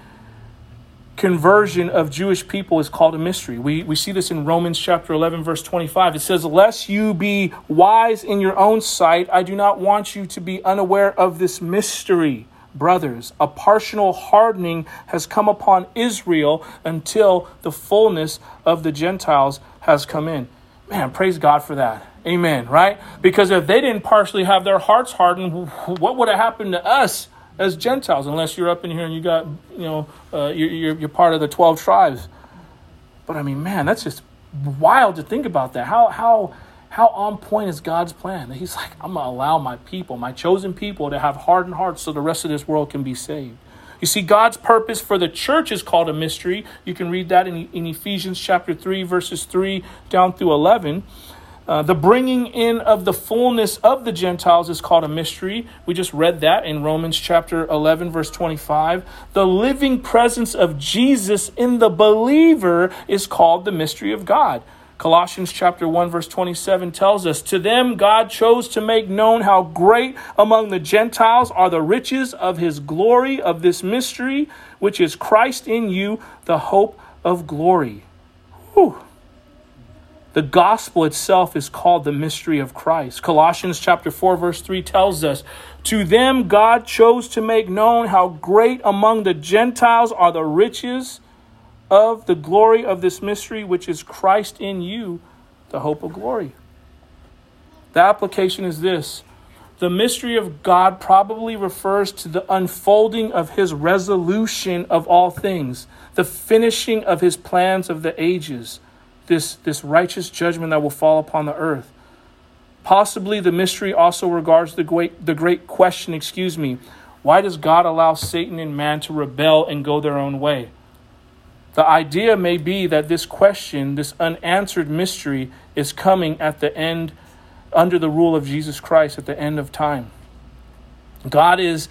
conversion of Jewish people is called a mystery. We, we see this in Romans chapter 11, verse 25. It says, Lest you be wise in your own sight, I do not want you to be unaware of this mystery. Brothers, a partial hardening has come upon Israel until the fullness of the Gentiles has come in. Man, praise God for that. Amen, right? Because if they didn't partially have their hearts hardened, what would have happened to us? as Gentiles, unless you're up in here and you got, you know, uh, you're, you're part of the 12 tribes. But I mean, man, that's just wild to think about that. How, how, how on point is God's plan? That He's like, I'm going to allow my people, my chosen people, to have hardened hearts so the rest of this world can be saved. You see, God's purpose for the church is called a mystery. You can read that in, in Ephesians chapter 3, verses 3 down through 11. Uh, the bringing in of the fullness of the Gentiles is called a mystery. We just read that in Romans chapter 11, verse 25. The living presence of Jesus in the believer is called the mystery of God. Colossians chapter 1 verse 27 tells us, "To them God chose to make known how great among the Gentiles are the riches of his glory of this mystery, which is Christ in you, the hope of glory." Whew. The gospel itself is called the mystery of Christ. Colossians chapter 4 verse 3 tells us, "To them God chose to make known how great among the Gentiles are the riches of the glory of this mystery, which is Christ in you, the hope of glory. The application is this the mystery of God probably refers to the unfolding of his resolution of all things, the finishing of his plans of the ages, this, this righteous judgment that will fall upon the earth. Possibly the mystery also regards the great, the great question, excuse me, why does God allow Satan and man to rebel and go their own way? The idea may be that this question, this unanswered mystery, is coming at the end, under the rule of Jesus Christ at the end of time. God is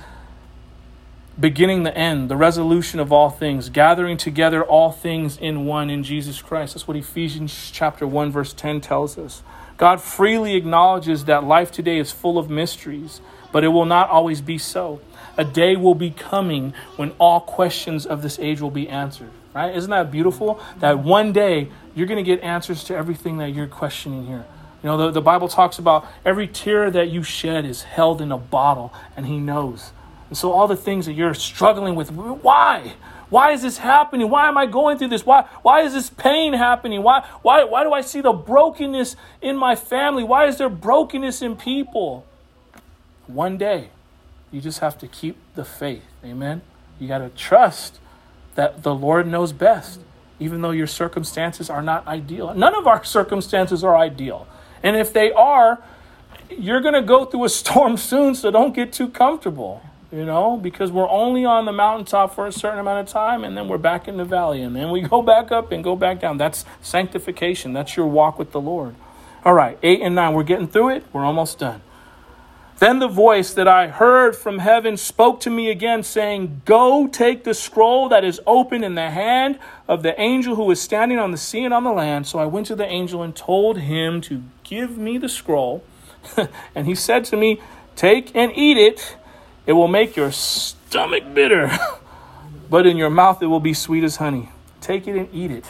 beginning the end, the resolution of all things, gathering together all things in one in Jesus Christ. That's what Ephesians chapter 1 verse 10 tells us. God freely acknowledges that life today is full of mysteries, but it will not always be so. A day will be coming when all questions of this age will be answered. Right? Isn't that beautiful? That one day you're going to get answers to everything that you're questioning here. You know, the, the Bible talks about every tear that you shed is held in a bottle, and He knows. And so, all the things that you're struggling with, why? Why is this happening? Why am I going through this? Why, why is this pain happening? Why, why, why do I see the brokenness in my family? Why is there brokenness in people? One day, you just have to keep the faith. Amen? You got to trust that the Lord knows best, even though your circumstances are not ideal. None of our circumstances are ideal. And if they are, you're going to go through a storm soon, so don't get too comfortable, you know, because we're only on the mountaintop for a certain amount of time and then we're back in the valley and then we go back up and go back down. That's sanctification, that's your walk with the Lord. All right, eight and nine, we're getting through it, we're almost done. Then the voice that I heard from heaven spoke to me again, saying, Go take the scroll that is open in the hand of the angel who is standing on the sea and on the land. So I went to the angel and told him to give me the scroll. and he said to me, Take and eat it. It will make your stomach bitter, but in your mouth it will be sweet as honey. Take it and eat it.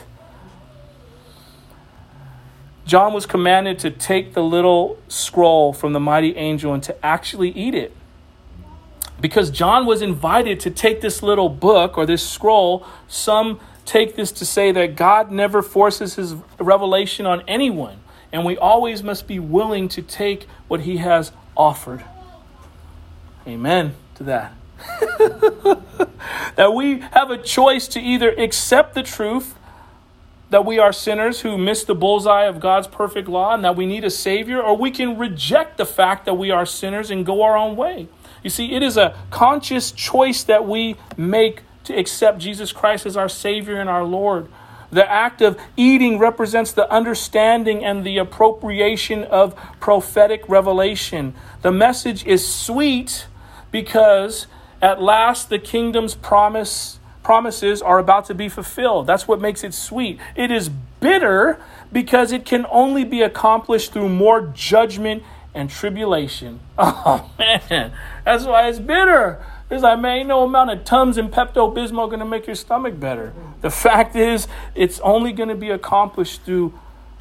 John was commanded to take the little scroll from the mighty angel and to actually eat it. Because John was invited to take this little book or this scroll, some take this to say that God never forces his revelation on anyone, and we always must be willing to take what he has offered. Amen to that. that we have a choice to either accept the truth that we are sinners who miss the bullseye of God's perfect law and that we need a Savior, or we can reject the fact that we are sinners and go our own way. You see, it is a conscious choice that we make to accept Jesus Christ as our Savior and our Lord. The act of eating represents the understanding and the appropriation of prophetic revelation. The message is sweet because at last the kingdom's promise promises are about to be fulfilled. That's what makes it sweet. It is bitter because it can only be accomplished through more judgment and tribulation. Oh man, that's why it's bitter. It's like, man, ain't no amount of Tums and Pepto Bismol going to make your stomach better. The fact is, it's only going to be accomplished through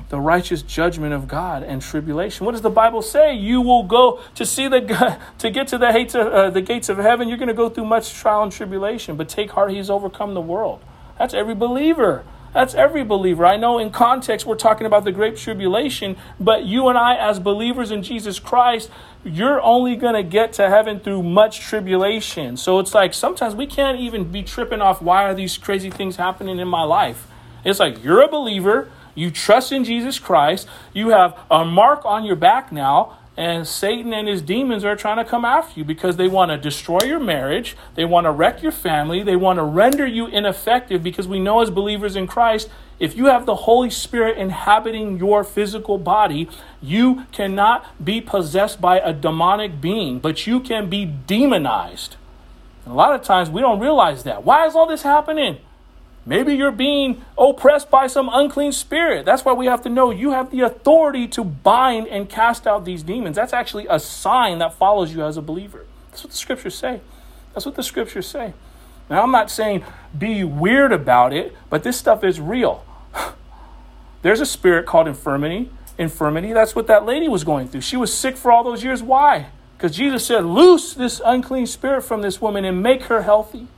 the righteous judgment of God and tribulation. What does the Bible say? You will go to see the to get to the gates of, uh, the gates of heaven. You're going to go through much trial and tribulation, but take heart, He's overcome the world. That's every believer. That's every believer. I know in context we're talking about the great tribulation, but you and I, as believers in Jesus Christ, you're only going to get to heaven through much tribulation. So it's like sometimes we can't even be tripping off why are these crazy things happening in my life. It's like you're a believer, you trust in Jesus Christ. You have a mark on your back now. And Satan and his demons are trying to come after you because they want to destroy your marriage. They want to wreck your family. They want to render you ineffective because we know as believers in Christ, if you have the Holy Spirit inhabiting your physical body, you cannot be possessed by a demonic being, but you can be demonized. And a lot of times we don't realize that. Why is all this happening? Maybe you're being oppressed by some unclean spirit. That's why we have to know you have the authority to bind and cast out these demons. That's actually a sign that follows you as a believer. That's what the scriptures say. That's what the scriptures say. Now, I'm not saying be weird about it, but this stuff is real. There's a spirit called infirmity. Infirmity, that's what that lady was going through. She was sick for all those years. Why? Because Jesus said, Loose this unclean spirit from this woman and make her healthy.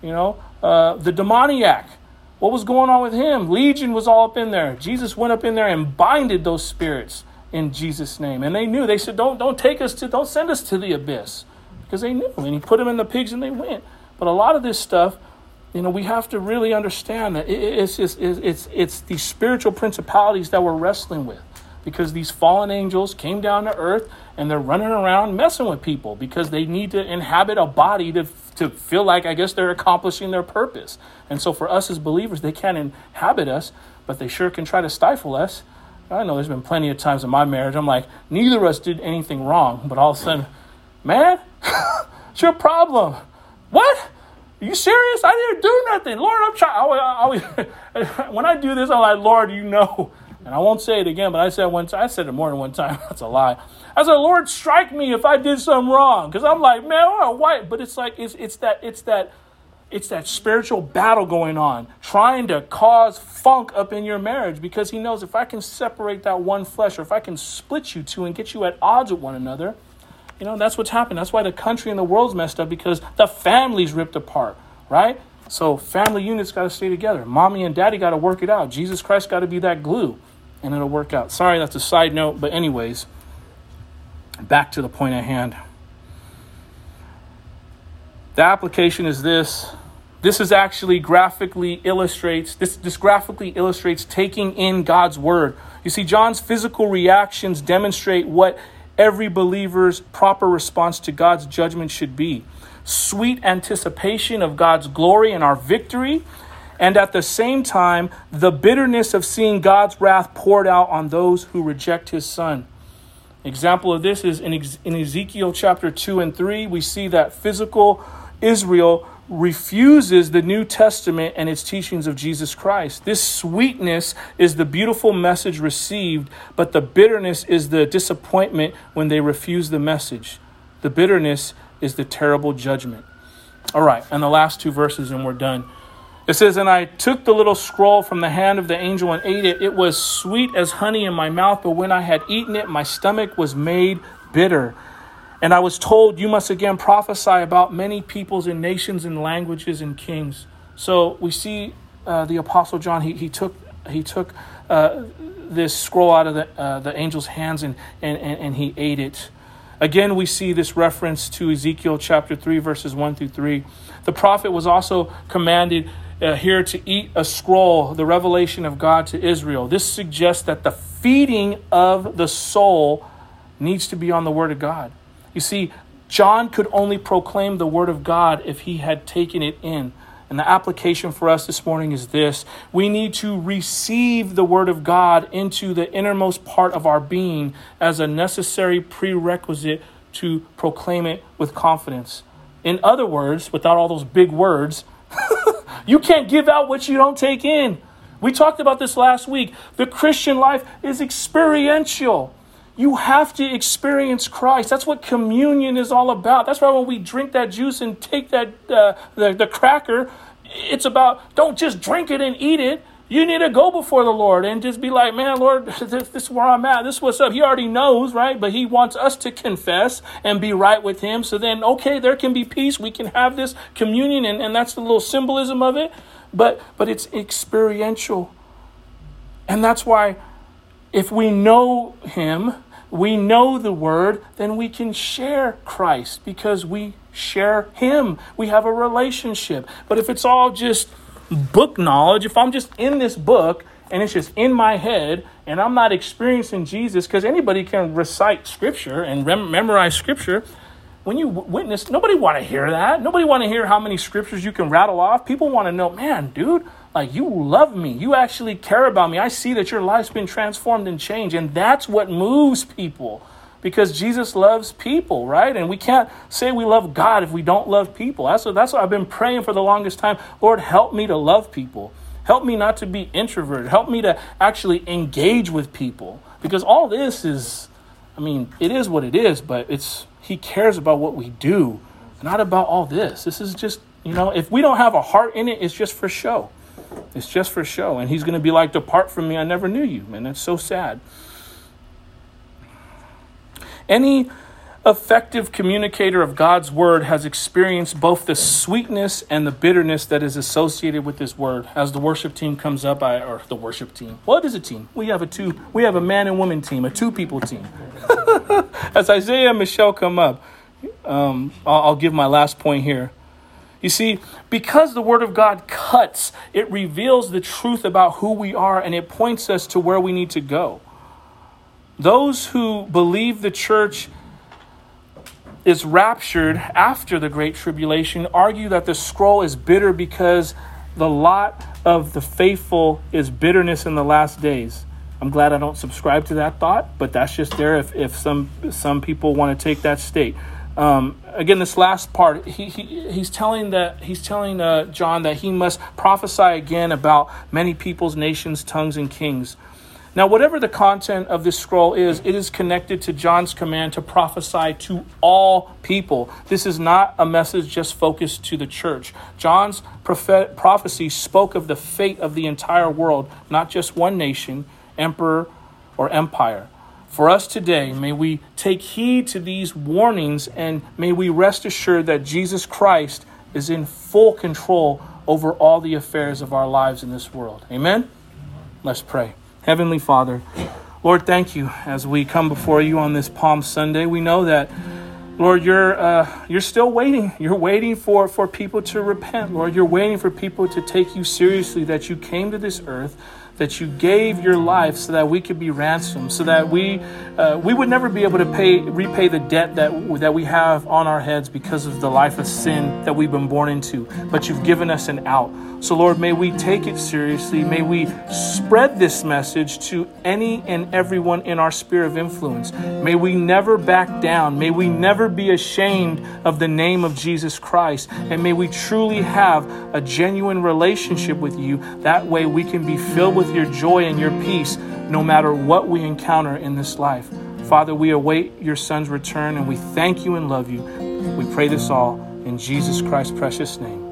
You know, uh, the demoniac. What was going on with him? Legion was all up in there. Jesus went up in there and binded those spirits in Jesus' name. And they knew. They said, "Don't don't take us to don't send us to the abyss," because they knew. And he put them in the pigs, and they went. But a lot of this stuff, you know, we have to really understand that it's it's it's it's these spiritual principalities that we're wrestling with because these fallen angels came down to earth and they're running around messing with people because they need to inhabit a body to, to feel like, I guess, they're accomplishing their purpose. And so for us as believers, they can't inhabit us, but they sure can try to stifle us. I know there's been plenty of times in my marriage, I'm like, neither of us did anything wrong, but all of a sudden, man, it's your problem. What? Are you serious? I didn't do nothing. Lord, I'm trying. I always when I do this, I'm like, Lord, you know and I won't say it again, but I said time, I said it more than one time. That's a lie. I said, Lord, strike me if I did something wrong. Because I'm like, man, oh, white. But it's like, it's, it's that, it's that, it's that spiritual battle going on, trying to cause funk up in your marriage because he knows if I can separate that one flesh or if I can split you two and get you at odds with one another, you know, that's what's happened. That's why the country and the world's messed up because the family's ripped apart, right? So family units got to stay together. Mommy and daddy got to work it out. Jesus Christ got to be that glue and it'll work out. Sorry, that's a side note, but, anyways, back to the point at hand. The application is this. This is actually graphically illustrates this, this graphically illustrates taking in God's word. You see, John's physical reactions demonstrate what every believer's proper response to God's judgment should be. Sweet anticipation of God's glory and our victory, and at the same time, the bitterness of seeing God's wrath poured out on those who reject his son. Example of this is in, in Ezekiel chapter 2 and 3, we see that physical Israel refuses the New Testament and its teachings of Jesus Christ. This sweetness is the beautiful message received, but the bitterness is the disappointment when they refuse the message. The bitterness is the terrible judgment. All right, and the last two verses, and we're done. It says, And I took the little scroll from the hand of the angel and ate it. It was sweet as honey in my mouth, but when I had eaten it, my stomach was made bitter. And I was told, You must again prophesy about many peoples and nations and languages and kings. So we see uh, the Apostle John, he, he took, he took uh, this scroll out of the, uh, the angel's hands and, and, and, and he ate it. Again, we see this reference to Ezekiel chapter 3, verses 1 through 3. The prophet was also commanded uh, here to eat a scroll, the revelation of God to Israel. This suggests that the feeding of the soul needs to be on the Word of God. You see, John could only proclaim the Word of God if he had taken it in. And the application for us this morning is this we need to receive the Word of God into the innermost part of our being as a necessary prerequisite to proclaim it with confidence. In other words, without all those big words, You can't give out what you don't take in. We talked about this last week. The Christian life is experiential. You have to experience Christ. That's what communion is all about. That's why when we drink that juice and take that uh, the, the cracker, it's about don't just drink it and eat it. You need to go before the Lord and just be like, man, Lord, this, this is where I'm at. This is what's up. He already knows, right? But He wants us to confess and be right with Him. So then, okay, there can be peace. We can have this communion, and, and that's the little symbolism of it. But but it's experiential. And that's why if we know Him, we know the Word, then we can share Christ because we share Him. We have a relationship. But if it's all just book knowledge, if I'm just in this book and it's just in my head and I'm not experiencing Jesus, because anybody can recite scripture and rem- memorize scripture. When you witness, nobody want to hear that. Nobody want to hear how many scriptures you can rattle off. People want to know, man, dude, like you love me. You actually care about me. I see that your life's been transformed and changed. And that's what moves people because Jesus loves people, right? And we can't say we love God if we don't love people. That's what, that's what I've been praying for the longest time. Lord, help me to love people. Help me not to be introverted. Help me to actually engage with people. Because all this is, I mean, it is what it is, but it's He cares about what we do, not about all this. This is just, you know, if we don't have a heart in it, it's just for show. It's just for show. And He's going to be like, Depart from me, I never knew you. And that's so sad. Any effective communicator of God's word has experienced both the sweetness and the bitterness that is associated with this word. As the worship team comes up, I, or the worship team. What is a team? We have a two. We have a man and woman team, a two people team. As Isaiah and Michelle come up, um, I'll, I'll give my last point here. You see, because the Word of God cuts, it reveals the truth about who we are and it points us to where we need to go. Those who believe the church is raptured after the Great Tribulation argue that the scroll is bitter because the lot of the faithful is bitterness in the last days. I'm glad I don't subscribe to that thought, but that's just there if, if some some people want to take that state. Um, again, this last part, he, he, he's telling that he's telling uh, John that he must prophesy again about many peoples, nations, tongues, and kings. Now, whatever the content of this scroll is, it is connected to John's command to prophesy to all people. This is not a message just focused to the church. John's prophet- prophecy spoke of the fate of the entire world, not just one nation, emperor, or empire. For us today, may we take heed to these warnings and may we rest assured that Jesus Christ is in full control over all the affairs of our lives in this world. Amen? Let's pray. Heavenly Father, Lord, thank you as we come before you on this Palm Sunday. We know that, Lord, you're uh, you're still waiting. You're waiting for for people to repent, Lord. You're waiting for people to take you seriously. That you came to this earth that you gave your life so that we could be ransomed, so that we uh, we would never be able to pay repay the debt that that we have on our heads because of the life of sin that we've been born into. But you've given us an out. So Lord, may we take it seriously. May we spread this message to any and everyone in our sphere of influence. May we never back down. May we never be ashamed of the name of Jesus Christ. And may we truly have a genuine relationship with you. That way we can be filled with your joy and your peace no matter what we encounter in this life. Father, we await your Son's return and we thank you and love you. We pray this all in Jesus Christ's precious name.